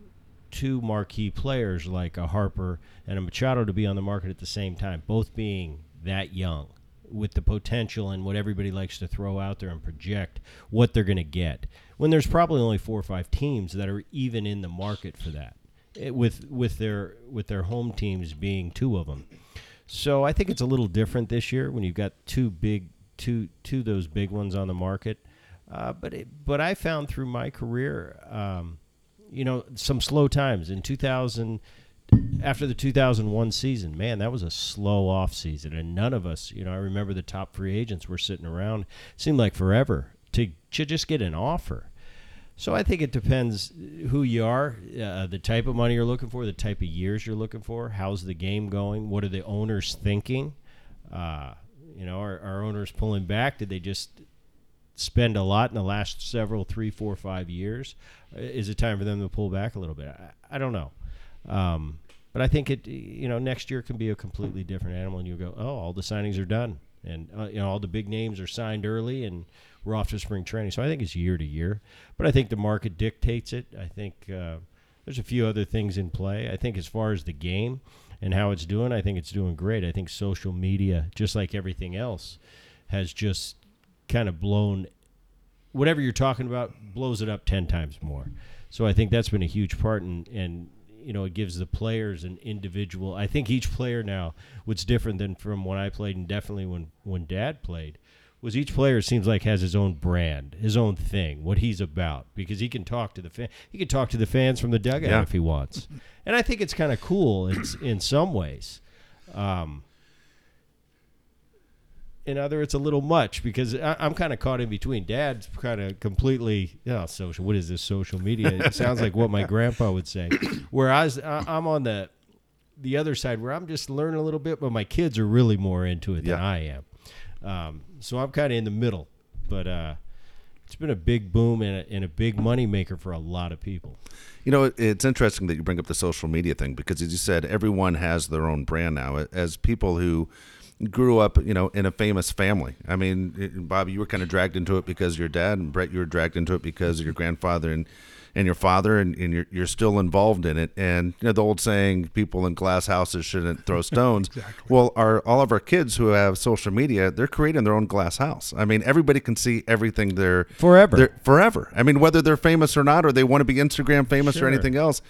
two marquee players like a Harper and a Machado to be on the market at the same time, both being that young with the potential and what everybody likes to throw out there and project what they're going to get. When there's probably only four or five teams that are even in the market for that, it, with with their with their home teams being two of them. So I think it's a little different this year when you've got two big two two of those big ones on the market. Uh, but it, but I found through my career, um, you know, some slow times in 2000 after the 2001 season. Man, that was a slow off season, and none of us, you know, I remember the top free agents were sitting around. seemed like forever to to just get an offer. So I think it depends who you are, uh, the type of money you're looking for, the type of years you're looking for. How's the game going? What are the owners thinking? Uh, you know, are, are owners pulling back? Did they just spend a lot in the last several, three, four, five years? Is it time for them to pull back a little bit? I, I don't know. Um, but I think it, you know, next year can be a completely different animal, and you go, oh, all the signings are done, and uh, you know, all the big names are signed early, and we're off to spring training. So I think it's year to year, but I think the market dictates it. I think uh, there's a few other things in play. I think as far as the game and how it's doing, I think it's doing great. I think social media, just like everything else, has just kind of blown whatever you're talking about blows it up 10 times more so i think that's been a huge part and and you know it gives the players an individual i think each player now what's different than from when i played and definitely when when dad played was each player seems like has his own brand his own thing what he's about because he can talk to the fan he can talk to the fans from the dugout Yeah. if he wants and i think it's kind of cool in, in some ways um, in other it's a little much because I, I'm kind of caught in between. Dad's kind of completely, you know, social. What is this social media? It sounds like what my grandpa would say. Whereas I, I'm on the the other side where I'm just learning a little bit, but my kids are really more into it than I am. Um, so I'm kind of in the middle, but uh, it's been a big boom and a, and a big money maker for a lot of people. You know, it's interesting that you bring up the social media thing because, as you said, everyone has their own brand now. As people who grew up, you know, in a famous family. I mean, Bob, you were kind of dragged into it because your dad, and Bret, you were dragged into it because of your grandfather and and your father, and, and you're you're still involved in it. And you know, the old saying, "People in glass houses shouldn't throw stones." Exactly. Well, our all of our kids who have social media, they're creating their own glass house. I mean, everybody can see everything they're Forever. they're- forever. I mean, whether they're famous or not, or they want to be Instagram famous Sure. or anything else.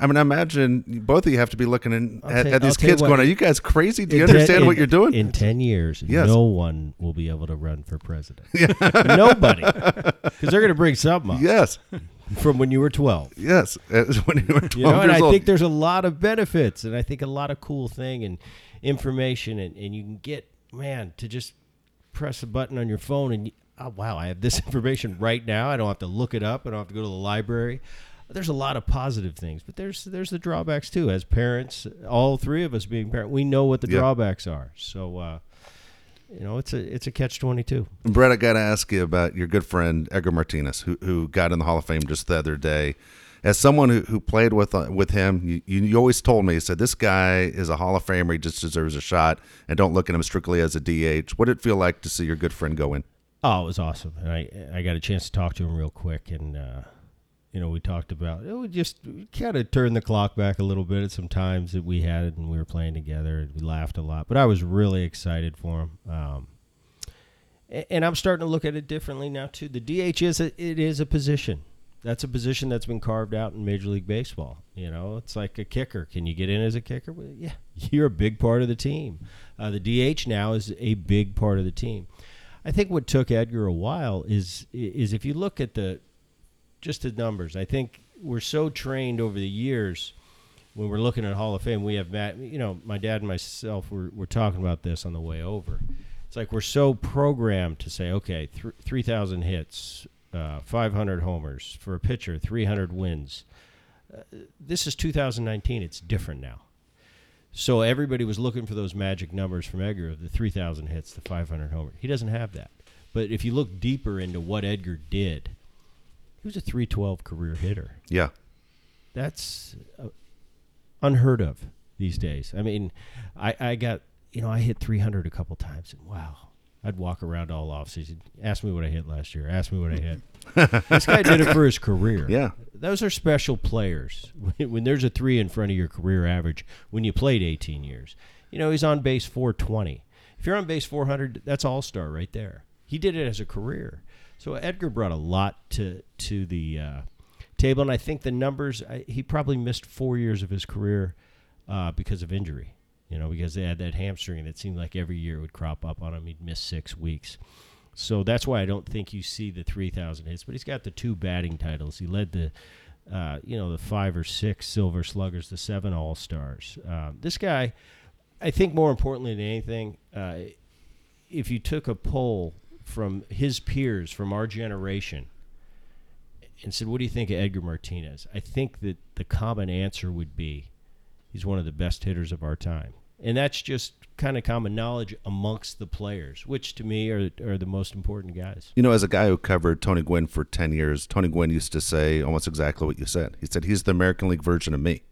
I mean, I imagine both of you have to be looking in, at, tell- at these I'll tell you kids what, going, "Are you guys crazy? Do you ten- understand what in- you're doing?" In 10 years, Yes. no one will be able to run for president. Nobody. Because they're going to bring something up yes, from when you were 12. yes. As when you were 12 You know, and I old. think there's a lot of benefits, and I think a lot of cool thing and information, and, and you can get man to just press a button on your phone, and you, oh wow, I have this information right now. I don't have to look it up. I don't have to go to the library. There's a lot of positive things, but there's there's the drawbacks too. As parents, all three of us being parents, we know what the Yeah. drawbacks are. So, uh, you know, it's a it's a catch twenty two. Bret, I got to ask you about your good friend Edgar Martinez, who who got in the Hall of Fame just the other day. As someone who, who played with uh, with him, you, you always told me, you said this guy is a Hall of Famer. He just deserves a shot, and don't look at him strictly as a DH. What did it feel like to see your good friend go in? Oh, it was awesome. And I I got a chance to talk to him real quick, and uh, you know we talked about it. We just kind of turned the clock back a little bit at some times that we had, and we were playing together, and we laughed a lot. But I was really excited for him. Um, and I'm starting to look at it differently now too. The DH is a, it is a position. That's a position that's been carved out in Major League Baseball. You know, it's like a kicker. Can you get in as a kicker? Well, yeah, you're a big part of the team. Uh, the DH now is a big part of the team. I think what took Edgar a while is is if you look at the just the numbers. I think we're so trained over the years when we're looking at Hall of Fame. We have Matt. You know, my dad and myself were were talking about this on the way over. It's like we're so programmed to say, okay, th- three thousand hits, uh, five hundred homers for a pitcher, three hundred wins. Uh, this is 2019. It's different now. So everybody was looking for those magic numbers from Edgar of the 3,000 hits, the 500 homers. He doesn't have that. But if you look deeper into what Edgar did, he was a 312 career hitter. Yeah, That's uh, unheard of these days. I mean, I, I got, you know, I hit 300 a couple times, and wow. I'd walk around all offseason. Ask me what I hit last year. Ask me what I hit. this guy did it for his career. Yeah. Those are special players. When, when there's a three in front of your career average, when you played 18 years, you know, he's on base 420. If you're on base 400, that's all star right there. He did it as a career. So Edgar brought a lot to to the uh, table, and I think the numbers. I, he probably missed four years of his career uh, because of injury. You know, because they had that hamstring that seemed like every year would crop up on him. He'd miss six weeks. So that's why I don't think you see the 3,000 hits. But he's got the two batting titles. He led the, uh, you know, the five or six Silver Sluggers, the seven All Stars. Uh, this guy, I think more importantly than anything, uh, if you took a poll from his peers from our generation and said, "What do you think of Edgar Martinez?" I think that the common answer would be, he's one of the best hitters of our time, and that's just kind of common knowledge amongst the players, which to me are are the most important guys. You know, as a guy who covered Tony Gwynn for 10 years, Tony Gwynn used to say almost exactly what you said. He said, he's the American League version of me.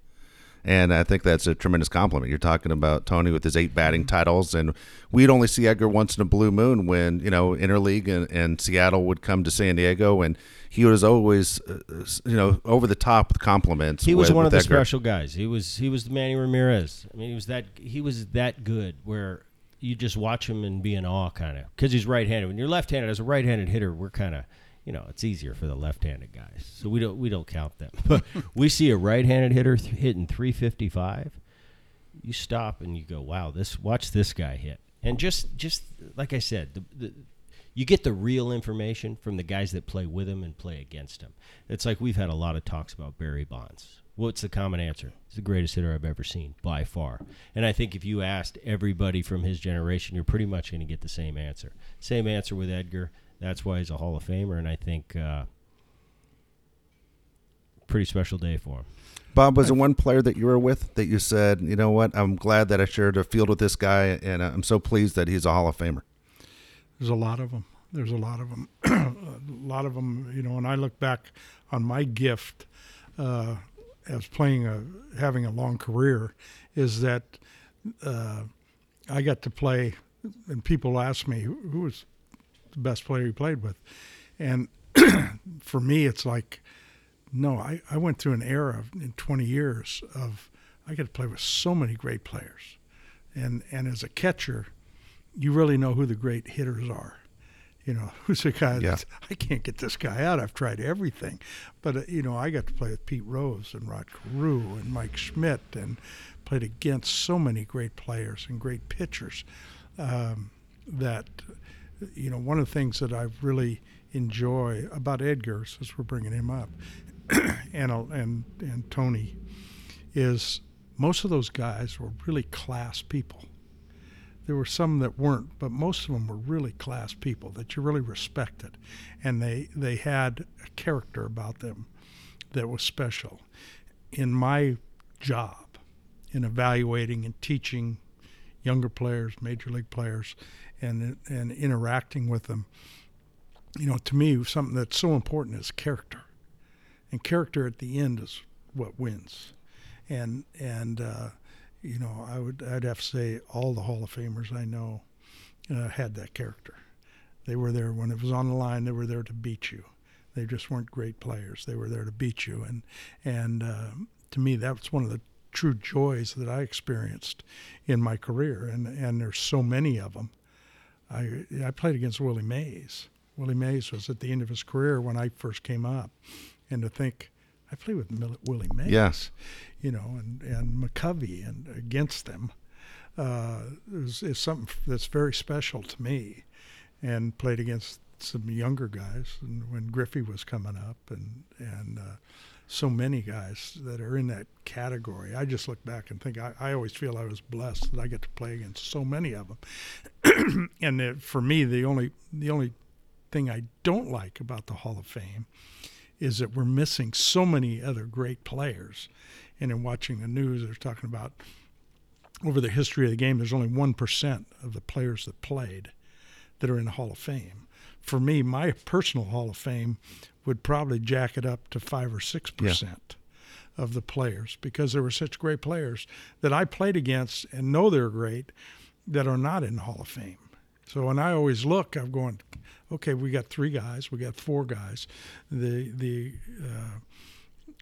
And I think that's a tremendous compliment. You're talking about Tony with his eight batting titles, and we'd only see Edgar once in a blue moon when, you know, interleague and, and Seattle would come to San Diego, and he was always, uh, you know, over the top with compliments. He was with- one of with the special guys. He was he was the Manny Ramirez. I mean, he was that he was that good where you just watch him and be in awe, kind of, because he's right-handed. When you're left-handed, as a right-handed hitter, we're kind of, you know, it's easier for the left-handed guys, so we don't we don't count them. But we see a right-handed hitter th- hitting 355. You stop and you go, wow, this watch this guy hit, and just just like I said, the, the you get the real information from the guys that play with him and play against him. It's like we've had a lot of talks about Barry Bonds. What's the common answer? He's the greatest hitter I've ever seen by far. And I think if you asked everybody from his generation, you're pretty much going to get the same answer. Same answer with Edgar. That's why he's a Hall of Famer, and I think uh, pretty special day for him. Bob, was there one player that you were with that you said, you know what, I'm glad that I shared a field with this guy, and I'm so pleased that he's a Hall of Famer? There's a lot of them. There's a lot of them. a lot of them. You know, when I look back on my gift uh, as playing a having a long career, is that uh, I got to play, and people ask me who, who was the best player you played with, and for me, it's like, no, I, I went through an era of, in 20 years of I got to play with so many great players, and and as a catcher, you really know who the great hitters are. You know, who's the guy Yeah. I can't get this guy out. I've tried everything, but uh, you know, I got to play with Pete Rose and Rod Carew and Mike Schmidt, and played against so many great players and great pitchers. Um, that you know, one of the things that I really enjoy about Edgar, since we're bringing him up, and uh, and and Tony, is most of those guys were really class people. There were some that weren't, but most of them were really class people that you really respected, and they they had a character about them that was special. In my job, in evaluating and teaching younger players, major league players, and and interacting with them, you know, to me, something that's so important is character, and character at the end is what wins, and and uh, you know, I would I'd have to say all the Hall of Famers I know uh, had that character. They were there when it was on the line. They were there to beat you. They just weren't great players. They were there to beat you, and and uh, to me, that's one of the true joys that I experienced in my career, and and there's so many of them. I I played against Willie Mays. Willie Mays was at the end of his career when I first came up, and to think I played with Mill- Willie Mays, Yes. you know, and and McCovey and against them uh, is, is something that's very special to me, and played against some younger guys, and when Griffey was coming up, and and uh, so many guys that are in that category. I just look back and think I, I always feel I was blessed that I get to play against so many of them. and uh, for me, the only the only thing I don't like about the Hall of Fame is that we're missing so many other great players. And in watching the news, they're talking about over the history of the game, there's only 1% of the players that played that are in the Hall of Fame. For me, my personal Hall of Fame would probably jack it up to 5 or 6% of the players because there were such great players that I played against and know they're great that are not in the Hall of Fame. So when I always look, I'm going, okay, we got three guys, we got four guys. The the uh,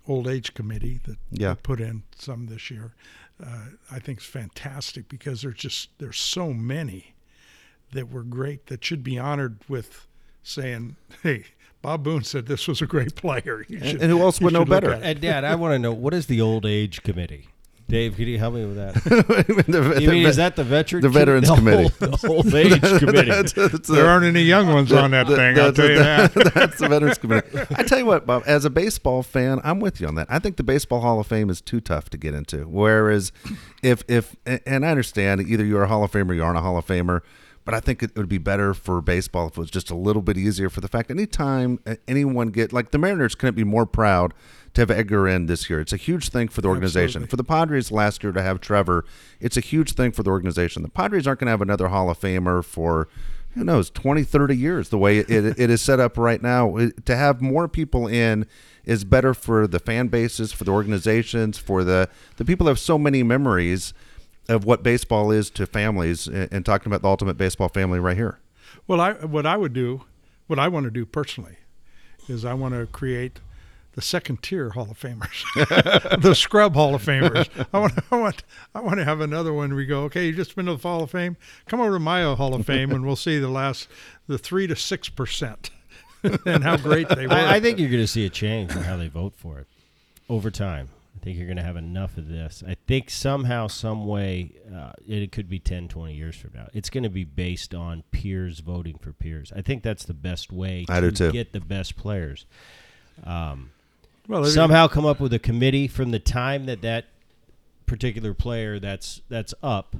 old age committee that Yeah. put in some this year, uh, I think is fantastic because there's just there's so many that were great that should be honored with saying, hey. Bob Boone said this was a great player. You And- should- and who else you would know better? And Dad, I want to know what is the old age committee? Dave, could you help me with that? The- You mean the- is that the veteran? the Veterans the Committee. Old, the old age committee. That's- that's There a- aren't any young ones on that thing. I'll that's- tell you that. That's the Veterans Committee. I tell you what, Bob, as a baseball fan, I'm with you on that. I think the Baseball Hall of Fame is too tough to get into. Whereas, if if and I understand either you're a Hall of Famer, or you aren't a Hall of Famer, but I think it would be better for baseball if it was just a little bit easier. For the fact, anytime anyone get like the Mariners couldn't be more proud to have Edgar in this year. It's a huge thing for the organization. Absolutely. For the Padres last year to have Trevor, it's a huge thing for the organization. The Padres aren't going to have another Hall of Famer for who knows 20 30 years the way it, it is set up right now It- to have more people in is better for the fan bases for the organizations for the the people have so many memories of what baseball is to families and, and talking about the ultimate baseball family right here Well, I what I would do, what I want to do personally, is I want to create the second tier Hall of Famers, the scrub Hall of Famers. I want, I want, I want to have another one. where We go, okay, you just been to the Hall of Fame. Come over to my Hall of Fame, and we'll see the last, the three to six percent, and how great they were. I, I think you're going to see a change in how they vote for it over time. I think you're going to have enough of this. I think somehow, some way, uh, it could be 10, 20 years from now. It's going to be based on peers voting for peers. I think that's the best way I to do too. get the best players. Um, well, somehow come up with a committee from the time that that particular player that's that's up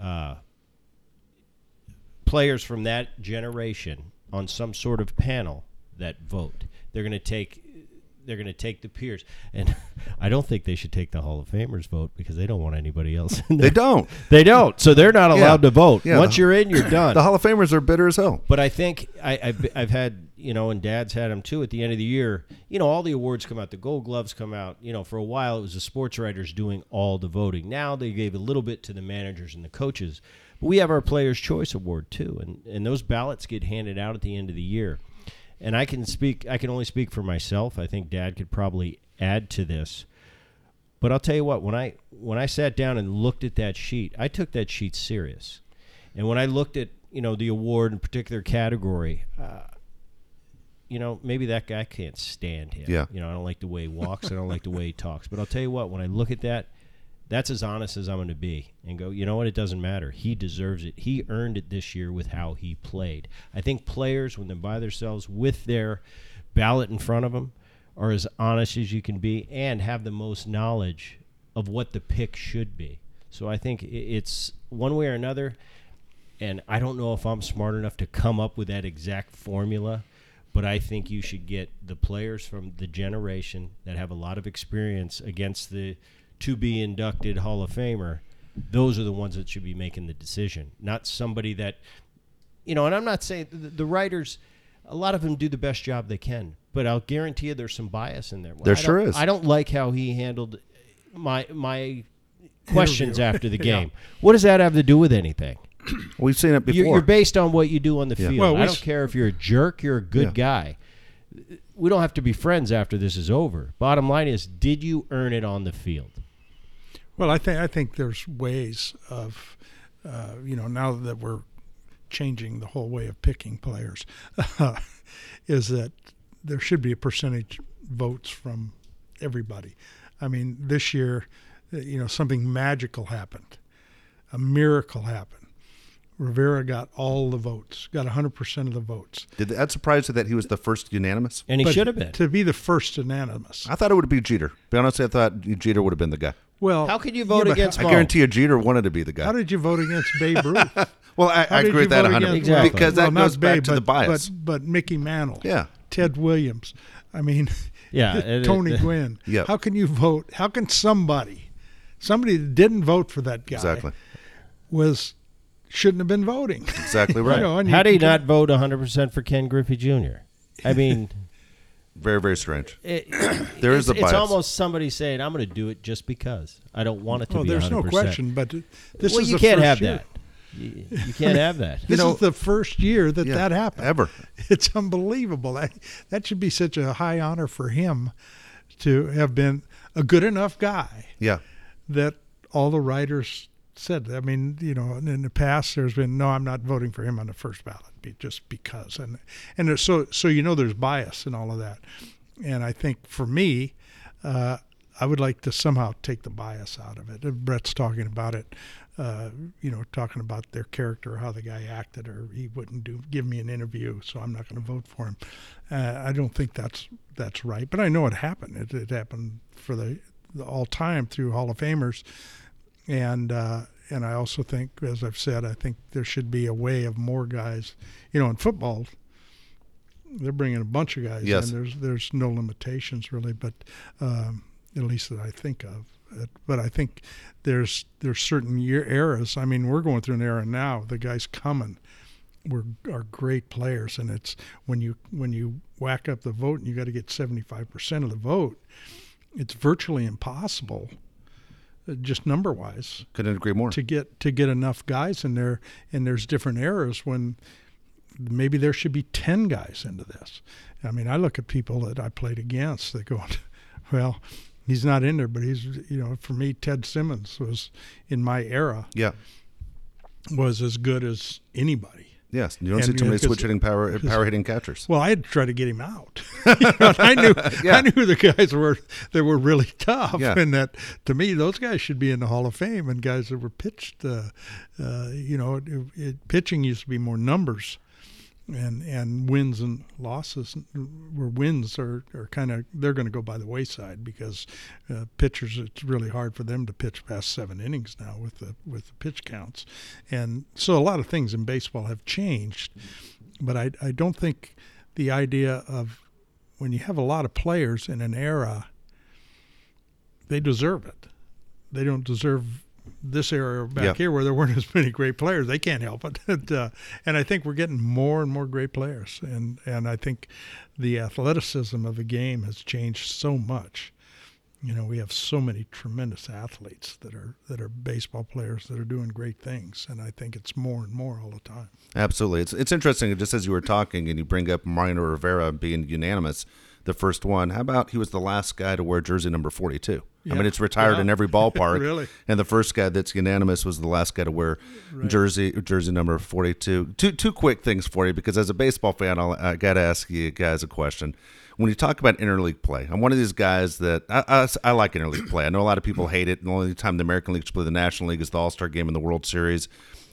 uh, players from that generation on some sort of panel that vote they're going to take they're going to take the peers, and I don't think they should take the Hall of Famers vote because they don't want anybody else in They don't. They don't, so they're not Yeah. allowed to vote. Yeah, Once the- you're in, you're done. The Hall of Famers are bitter as hell. But I think I, I've, I've had, you know, and Dad's had them too. At the end of the year, you know, all the awards come out. The Gold Gloves come out. You know, for a while it was the sports writers doing all the voting. Now they gave a little bit to the managers and the coaches. But we have our Players' Choice Award too, and and those ballots get handed out at the end of the year. And I can speak. I can only speak for myself. I think Dad could probably add to this. But I'll tell you what, when I when I sat down and looked at that sheet, I took that sheet serious. And when I looked at you know the award in particular category, uh, you know maybe that guy can't stand him. Yeah. You know I don't like the way he walks. I don't like the way he talks. But I'll tell you what, when I look at that, that's as honest as I'm going to be, and go. You know what? It doesn't matter. He deserves it. He earned it this year with how he played. I think players when they're by themselves with their ballot in front of them are as honest as you can be and have the most knowledge of what the pick should be. So I think it's one way or another. And I don't know if I'm smart enough to come up with that exact formula, but I think you should get the players from the generation that have a lot of experience against the to be inducted Hall of Famer. Those are the ones that should be making the decision, not somebody that, you know. And I'm not saying the, the writers, a lot of them do the best job they can, but I'll guarantee you there's some bias in there. Well, There I don't- sure is. I don't like how he handled my my questions Interview. after the Yeah. game. What does that have to do with anything? We've seen it before. You're, you're based on what you do on the Yeah. field. Well, we I don't s- care if you're a jerk, you're a good Yeah. guy. We don't have to be friends after this is over. Bottom line is, did you earn it on the field? Well, I think I think there's ways of, uh, you know, now that we're changing the whole way of picking players, is that there should be a percentage votes from everybody. I mean, this year, uh, you know, something magical happened, a miracle happened. Rivera got all the votes, got 100% of the votes. Did that surprise you that he was the first unanimous? And he should have been. To be the first unanimous. I thought it would be Jeter. Be honest, I thought Jeter would have been the guy. Well, How could you vote but against I Mo? guarantee you, Jeter wanted to be the guy. How did you vote against Babe Ruth? well, I, I agree with that 100 against- Exactly. because well, that not goes back Babe, to the but, bias. But, but Mickey Mantle, yeah, Ted Williams, I mean, Yeah, it- Tony it- Gwynn. Yep. How can you vote? How can somebody, somebody that didn't vote for that guy, exactly, was shouldn't have been voting? exactly You right. know, and How do you can- not vote 100% for Ken Griffey Jr.? I mean, Very, very strange. it, There it's, a bias. it's almost somebody saying, "I'm going to do it just because I don't want it to Oh, be." there's 100%. no question, but this well, is you the can't first have year. that. You, you can't have that. This know- is the first year that Yeah, that happened. ever. It's unbelievable. That that should be such a high honor for him to have been a good enough guy Yeah, that all the writers said. I mean, you know, in the past there's been no, I'm not voting for him on the first ballot, just because, and and so so you know there's bias and all of that, and I think for me, uh, I would like to somehow take the bias out of it. Bret's talking about it. Uh, you know, talking about their character, how the guy acted, or he wouldn't do give me an interview, so I'm not going to vote for him. Uh, I don't think that's that's right, but I know it happened. It, it happened for the, the all time through Hall of Famers, and uh, and I also think, as I've said, I think there should be a way of more guys. You know, in football, they're bringing a bunch of guys Yes. in. There's there's no limitations really, but um, at least that I think of. But I think there's there's certain year eras. I mean, we're going through an era now. The guys coming were are great players, and it's when you when you whack up the vote and you got to get 75 percent of the vote. It's virtually impossible, just number wise, couldn't agree more. to get to get enough guys in there. And there's different eras when maybe there should be 10 guys into this. I mean, I look at people that I played against that go, well, he's not in there, but he's, you know, for me, Ted Simmons was in my era yeah, was as good as anybody. Yes. You don't And, see too know, switch hitting power power hitting catchers. Well, I had to try to get him out. You know, I knew Yeah. I knew the guys were that were really tough, Yeah. and that to me those guys should be in the Hall of Fame. And guys that were pitched, uh, uh, you know, it, it, pitching used to be more numbers, and and wins and losses were wins are, are kind of they're going to go by the wayside because uh, pitchers it's really hard for them to pitch past seven innings now with the with the pitch counts, and so a lot of things in baseball have changed, but I I don't think the idea of when you have a lot of players in an era, they deserve it. They don't deserve this era back Yep. here where there weren't as many great players. They can't help it. and, uh, and I think we're getting more and more great players. And, and I think the athleticism of the game has changed so much. You know, we have so many tremendous athletes that are that are baseball players that are doing great things, and I think it's more and more all the time. Absolutely. It's it's interesting. Just as you were talking, and you bring up Mariano Rivera being unanimous, the first one. How about he was the last guy to wear jersey number forty-two? I mean, it's retired Yeah. in every ballpark. Really? And the first guy that's unanimous was the last guy to wear jersey jersey number forty-two. Two two quick things for you because as a baseball fan, I'll, I got to ask you guys a question. When you talk about interleague play, I'm one of these guys that I, I, I like interleague play. I know a lot of people hate it. The only time the American League play the National League is the All Star game in the World Series.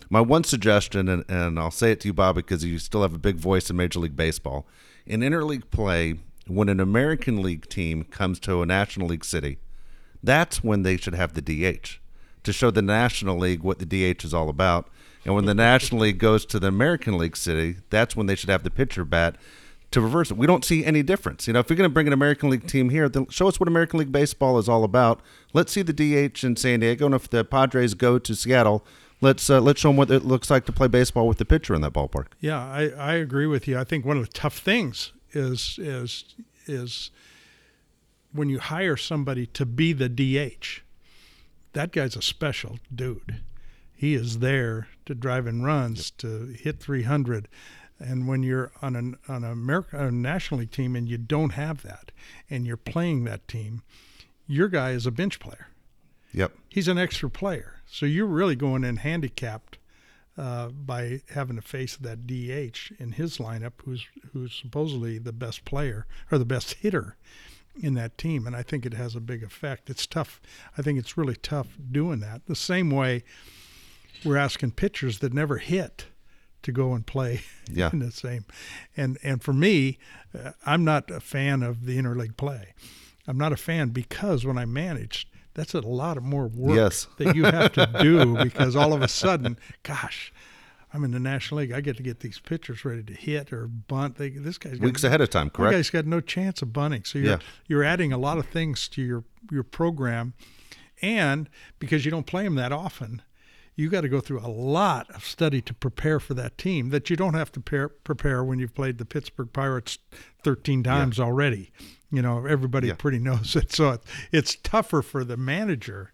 My one suggestion, and, and I'll say it to you, Bob, because you still have a big voice in Major League Baseball. In interleague play, when an American League team comes to a National League city, that's when they should have the DH to show the National League what the DH is all about. And when the National League goes to the American League city, that's when they should have the pitcher bat to reverse it. We don't see any difference. You know, if you're going to bring an American League team here, then show us what American League baseball is all about. Let's see the DH in San Diego, and if the Padres go to Seattle, let's uh, let's show them what it looks like to play baseball with the pitcher in that ballpark. Yeah, I, I agree with you. I think one of the tough things is is is when you hire somebody to be the DH. That guy's a special dude. He is there to drive in runs, to hit 300. And when you're on an on a, America, a national league team and you don't have that, and you're playing that team, your guy is a bench player Yep. he's an extra player. So you're really going in handicapped uh, by having to face that DH in his lineup, who's who's supposedly the best player or the best hitter in that team. And I think it has a big effect. It's tough. I think it's really tough doing that. The same way we're asking pitchers that never hit to go and play Yeah. in the same. And and for me, uh, I'm not a fan of the interleague play. I'm not a fan because when I managed, that's a lot of more work Yes. that you have to do because all of a sudden, gosh, I'm in the National League. I get to get these pitchers ready to hit or bunt. They, this guy's got, Weeks ahead of time, correct? This guy's got no chance of bunting. So you're Yeah. you're adding a lot of things to your your program, and because you don't play them that often, you got to go through a lot of study to prepare for that team that you don't have to prepare, prepare when you've played the Pittsburgh Pirates 13 times already. You know, everybody Yeah. pretty knows it. So it, it's tougher for the manager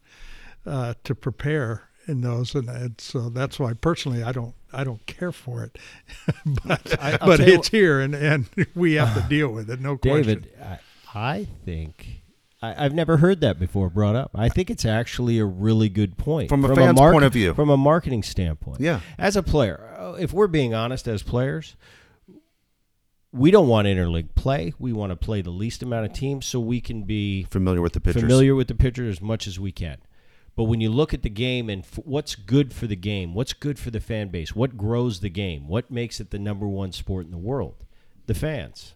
uh, to prepare in those, and, and so that's why personally I don't I don't care for it, but I- but tell you it's here and and we have to deal with it. No question. David, I, I think I, I've never heard that before brought up. I think it's actually a really good point From a fan's point of view. from a marketing standpoint. Yeah. as a player, uh, if we're being honest, as players, we don't want interleague play. We want to play the least amount of teams so we can be Familiar with the pitchers. familiar with the pitcher as much as we can. But when you look at the game and f- what's good for the game, what's good for the fan base, what grows the game, what makes it the number one sport in the world, the fans.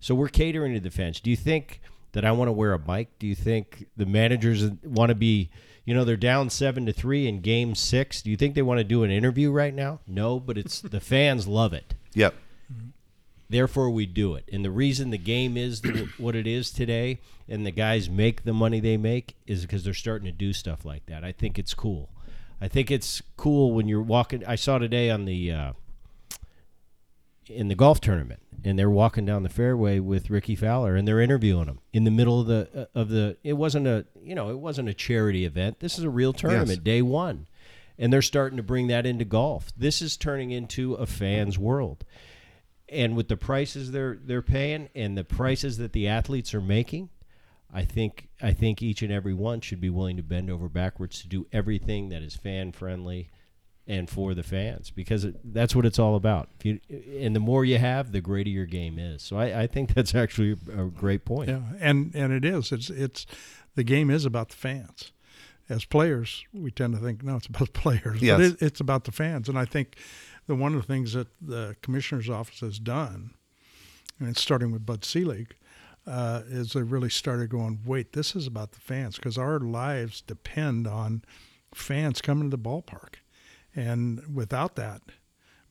So we're catering to the fans. Do you think that I want to wear a mic? Do you think the managers want to be, you know, they're down seven to three in game six? Do you think they want to do an interview right now? No, but it's the fans love it. Yep. Therefore, we do it. And the reason the game is the, what it is today and the guys make the money they make is because they're starting to do stuff like that. I think it's cool. I think it's cool when you're walking. I saw today on the uh, in the golf tournament, and they're walking down the fairway with Rickie Fowler, and they're interviewing him in the middle of the uh, of the. It wasn't a you know it wasn't a charity event. This is a real tournament, day one, and they're starting to bring that into golf. This is turning into a fans' world and with the prices they're they're paying and the prices that the athletes are making, I think I think each and every one should be willing to bend over backwards to do everything that is fan friendly and for the fans because it, that's what it's all about. If you, and the more you have, the greater your game is. So I, I think that's actually a great point. Yeah, and and it is. It's it's the game is about the fans. As players, we tend to think no, it's about the players, Yes. but it, it's about the fans. And I think the one of the things that the commissioner's office has done, and it's starting with Bud Selig, uh, is they really started going, wait, this is about the fans because our lives depend on fans coming to the ballpark, and without that,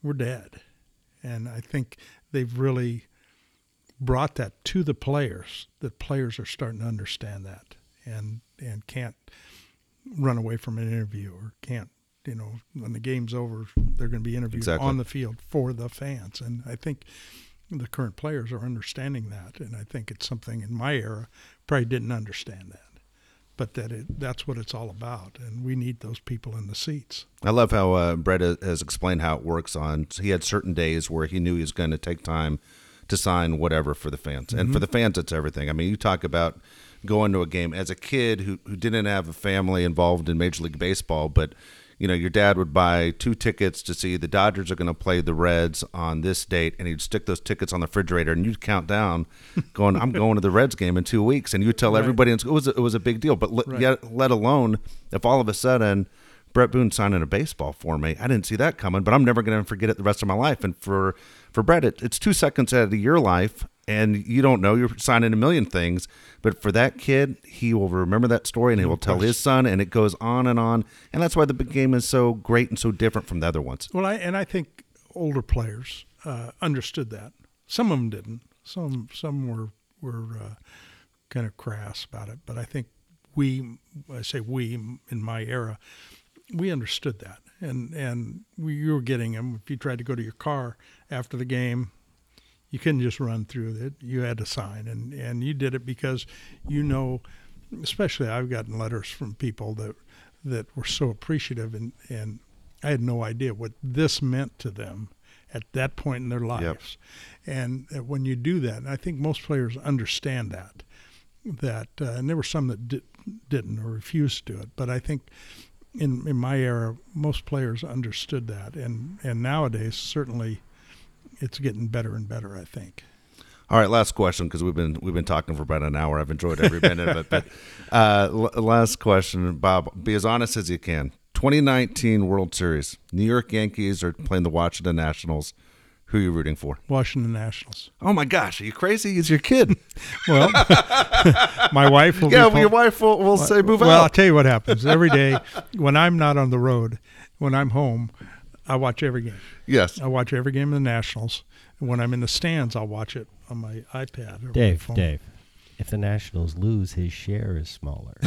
we're dead. And I think they've really brought that to the players. That players are starting to understand that and and can't run away from an interview or can't you know when the game's over they're going to be interviewed Exactly. on the field for the fans and I think the current players are understanding that and I think it's something in my era probably didn't understand that but that it that's what it's all about and we need those people in the seats I love how uh, Bret has explained how it works. On he had certain days where he knew he was going to take time to sign whatever for the fans, and for the fans, it's everything. I mean, you talk about going to a game as a kid who who didn't have a family involved in Major League Baseball, but you know, your dad would buy two tickets to see the Dodgers are going to play the Reds on this date, and he'd stick those tickets on the refrigerator, and you'd count down, going, "I'm going to the Reds game in two weeks," and you'd tell Right. everybody it was a, it was a big deal. But let, Right. yet, let alone if all of a sudden Bret Boone signing a baseball for me, I didn't see that coming, but I'm never going to forget it the rest of my life. And for for Bret, it, it's two seconds out of your life, and you don't know you're signing a million things, but for that kid, he will remember that story, and he will tell his son, and it goes on and on, and that's why the big game is so great and so different from the other ones. Well, I, and I think older players uh, understood that. Some of them didn't. Some some were were uh, kind of crass about it. But I think we, I say we in my era, we understood that, and and we, you were getting them. If you tried to go to your car after the game, you couldn't just run through it. You had to sign, and and you did it because you know. Especially, I've gotten letters from people that that were so appreciative, and and I had no idea what this meant to them at that point in their lives. And uh, when you do that, and I think most players understand that. That uh, and there were some that di- didn't or refused to do it, but I think in in my era, most players understood that, and and nowadays certainly it's getting better and better. I think. All right, last question because we've been we've been talking for about an hour. I've enjoyed every minute of it. But uh, l- last question, Bob. Be as honest as you can. 2019 World Series. New York Yankees are playing the Washington Nationals. Who are you rooting for? Washington Nationals. Oh my gosh, are you crazy? He's your kid. Well, my wife will. yeah, well, your wife will, will say move well, I'll tell you what happens every day when I'm not on the road. When I'm home, I watch every game. Yes. I watch every game of the Nationals. When I'm in the stands, I'll watch it on my iPad or my Dave, phone. Dave. If the Nationals lose, his share is smaller.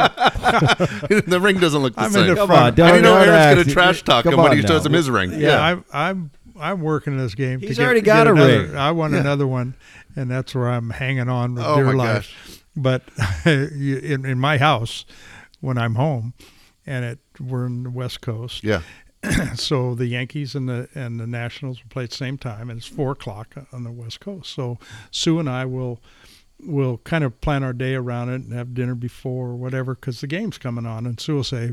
the ring doesn't look the I'm in same. the Come front. on, don't- I know don't Aaron's going act- to trash talk him when on he shows now. him his ring. Yeah, I'm I'm I'm working this game. He's to get, already get got a another, ring. I want Yeah. another one, and that's where I'm hanging on with Oh, dear my life. But you- in in my house, when I'm home, and it we're in the West Coast, Yeah. so the Yankees and the and the Nationals will play at the same time, and it's four o'clock on the West Coast. So Sue and I will will kind of plan our day around it and have dinner before or whatever because the game's coming on. And Sue will say,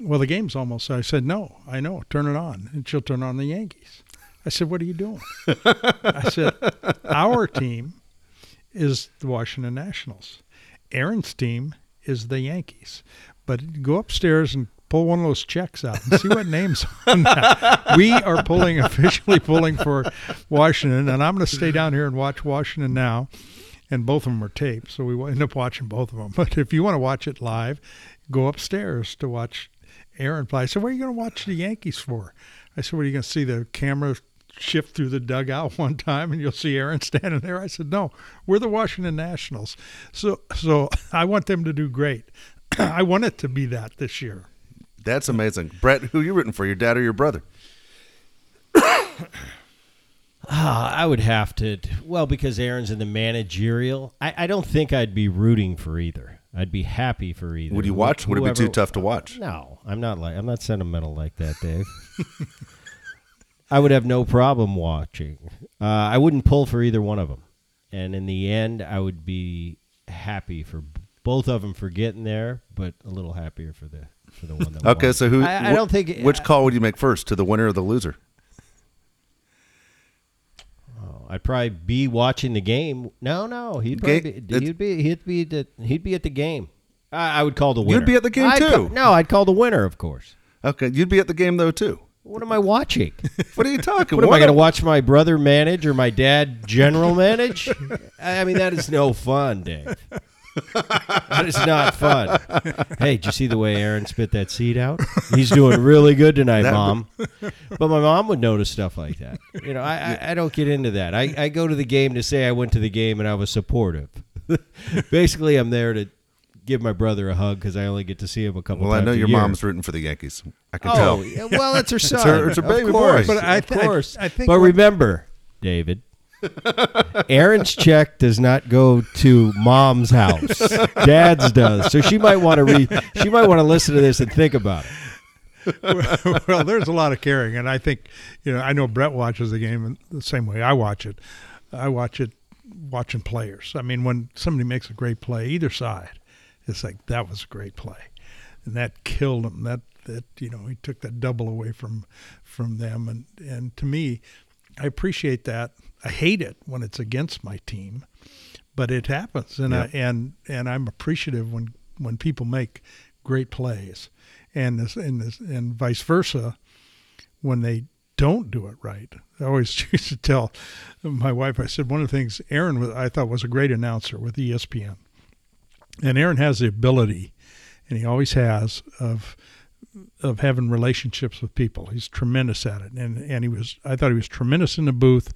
"Well, the game's almost." I said, "No, I know. Turn it on." And she'll turn on the Yankees. I said, "What are you doing?" I said, "Our team is the Washington Nationals. Aaron's team is the Yankees. But go upstairs and pull one of those checks out and see what names on that. We are pulling officially pulling for Washington, and I'm going to stay down here and watch Washington now. And both of them are taped, so we end up watching both of them. But if you want to watch it live, go upstairs to watch Aaron play. I said, "What are you going to watch the Yankees for?" I said, "What are you going to see the camera shift through the dugout one time and you'll see Aaron standing there?" I said, "No, we're the Washington Nationals." So, so I want them to do great. I want it to be that this year. That's amazing. Bret, who you rooting for, your dad or your brother? Ah, I would have to. Well, because Aaron's in the managerial, I, I don't think I'd be rooting for either. I'd be happy for either. Would you watch? Would it be too tough to watch? No, I'm not like I'm not sentimental like that, Dave. I would have no problem watching. Uh, I wouldn't pull for either one of them, and in the end, I would be happy for both of them for getting there, but a little happier for the for the one that. Okay, won. so who? I, I wh- don't think Which uh, call would you make first, to the winner or the loser? Oh, I'd probably be watching the game. No, no, he'd Ga- probably be, it's- he'd be he'd be the, he'd be at the game. I, I would call the winner. You'd be at the game I'd too. ca- no, I'd call the winner, of course. Okay, you'd be at the game though too. What am I watching? What are you talking? What am I going to watch my brother manage or my dad general manage? I I mean, that is no fun, Dave. It's not fun. Hey, did you see the way Aaron spit that seed out? He's doing really good tonight, That- mom. But my mom would notice stuff like that. You know, I, I, I don't get into that. I, I go to the game to say I went to the game and I was supportive. Basically, I'm there to give my brother a hug because I only get to see him a couple of times. Well, I times know a your year. mom's rooting for the Yankees. I can Oh, tell. yeah, well, it's her son. her- it's her baby course, boy. But I of th- I- course. I think But remember, David, Aaron's check does not go to mom's house. Dad's does. So she might want to re- she might want to listen to this and think about it. well, there's a lot of caring, and I think you know. I know Bret watches the game the same way I watch it. I watch it watching players. I mean, when somebody makes a great play, either side, it's like that was a great play, and that killed him. That that you know he took that double away from from them, and and to me, I appreciate that. I hate it when it's against my team, but it happens, and I, and and I'm appreciative when when people make great plays, and this and this and vice versa when they don't do it right. I always used to tell my wife. I said one of the things Aaron was, I thought was a great announcer with ESPN, and Aaron has the ability, and he always has of of having relationships with people. He's tremendous at it, and and he was. I thought he was tremendous in the booth.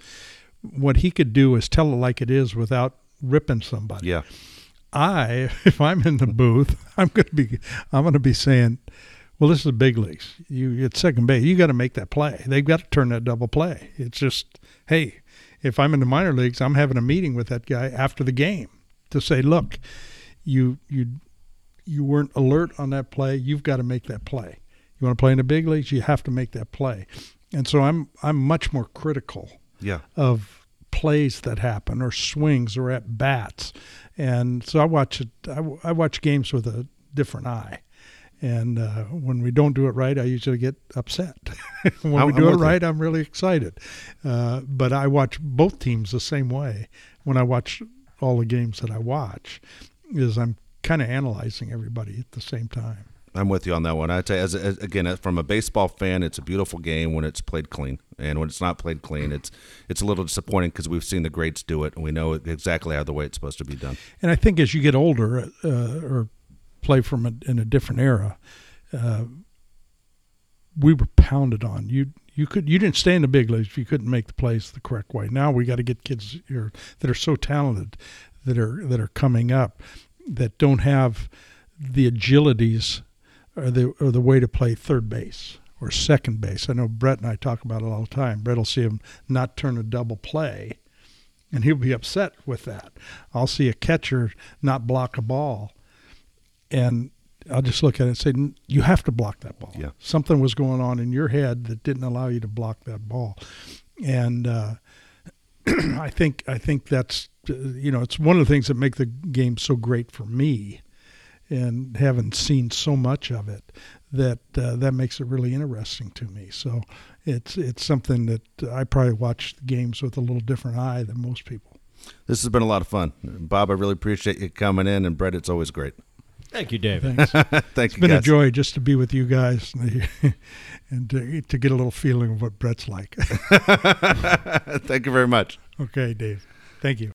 What he could do is tell it like it is without ripping somebody. Yeah. I, if I'm in the booth, I'm going to be, I'm going to be saying, well, this is the big leagues. You at second base, you got to make that play. They've got to turn that double play. It's just, hey, if I'm in the minor leagues, I'm having a meeting with that guy after the game to say, look, you you you weren't alert on that play. You've got to make that play. You want to play in the big leagues, you have to make that play. And so I'm I'm much more critical Yeah. of plays that happen or swings or at bats. And so I watch it. I, I watch games with a different eye. And uh, when we don't do it right, I usually get upset. when I'm- we do it with you. right, I'm really excited. Uh, but I watch both teams the same way. When I watch all the games that I watch, is I'm kind of analyzing everybody at the same time. I'm with you on that one. I tell you, as, as again, as- from a baseball fan, it's a beautiful game when it's played clean, and when it's not played clean, it's it's a little disappointing because we've seen the greats do it, and we know exactly how the way it's supposed to be done. And I think as you get older uh, or play from a, in a different era, uh, we were pounded on. You you could you didn't stay in the big leagues if you couldn't make the plays the correct way. Now we got to get kids here that are so talented that are that are coming up that don't have the agilities or the or the way to play third base or second base. I know Bret and I talk about it all the time. Bret will see him not turn a double play and he'll be upset with that. I'll see a catcher not block a ball, and I'll just look at it and say, "You have to block that ball. Yeah. Something was going on in your head that didn't allow you to block that ball." And uh, I think I think that's uh, you know it's one of the things that make the game so great for me, and having seen so much of it, that uh, that makes it really interesting to me. So it's it's something that I probably watch the games with a little different eye than most people. This has been a lot of fun, Bob. I really appreciate you coming in, and Bret, it's always great. Thank you, David. Thanks. Thank It's you, been a joy just to be with you guys and to, to get a little feeling of what Bret's like. Thank you very much. okay, Dave. Thank you.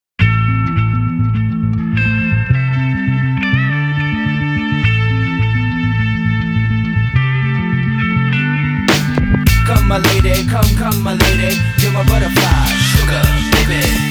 My lady, come, come, my lady, you're my butterfly, sugar, baby.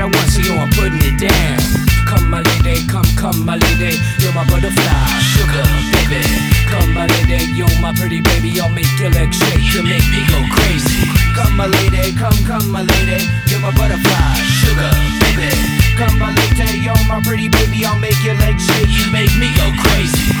I want, so yo, I'm putting it down. Come, my lady, come, come, my lady, you're my butterfly, sugar, baby. Come, my lady, you're my pretty baby, I'll make your legs shake, you make me go crazy. Come, my lady, come, come, my lady, you're my butterfly, sugar, baby. Come, my lady, you're my pretty baby, I'll make your legs shake, you make me go crazy.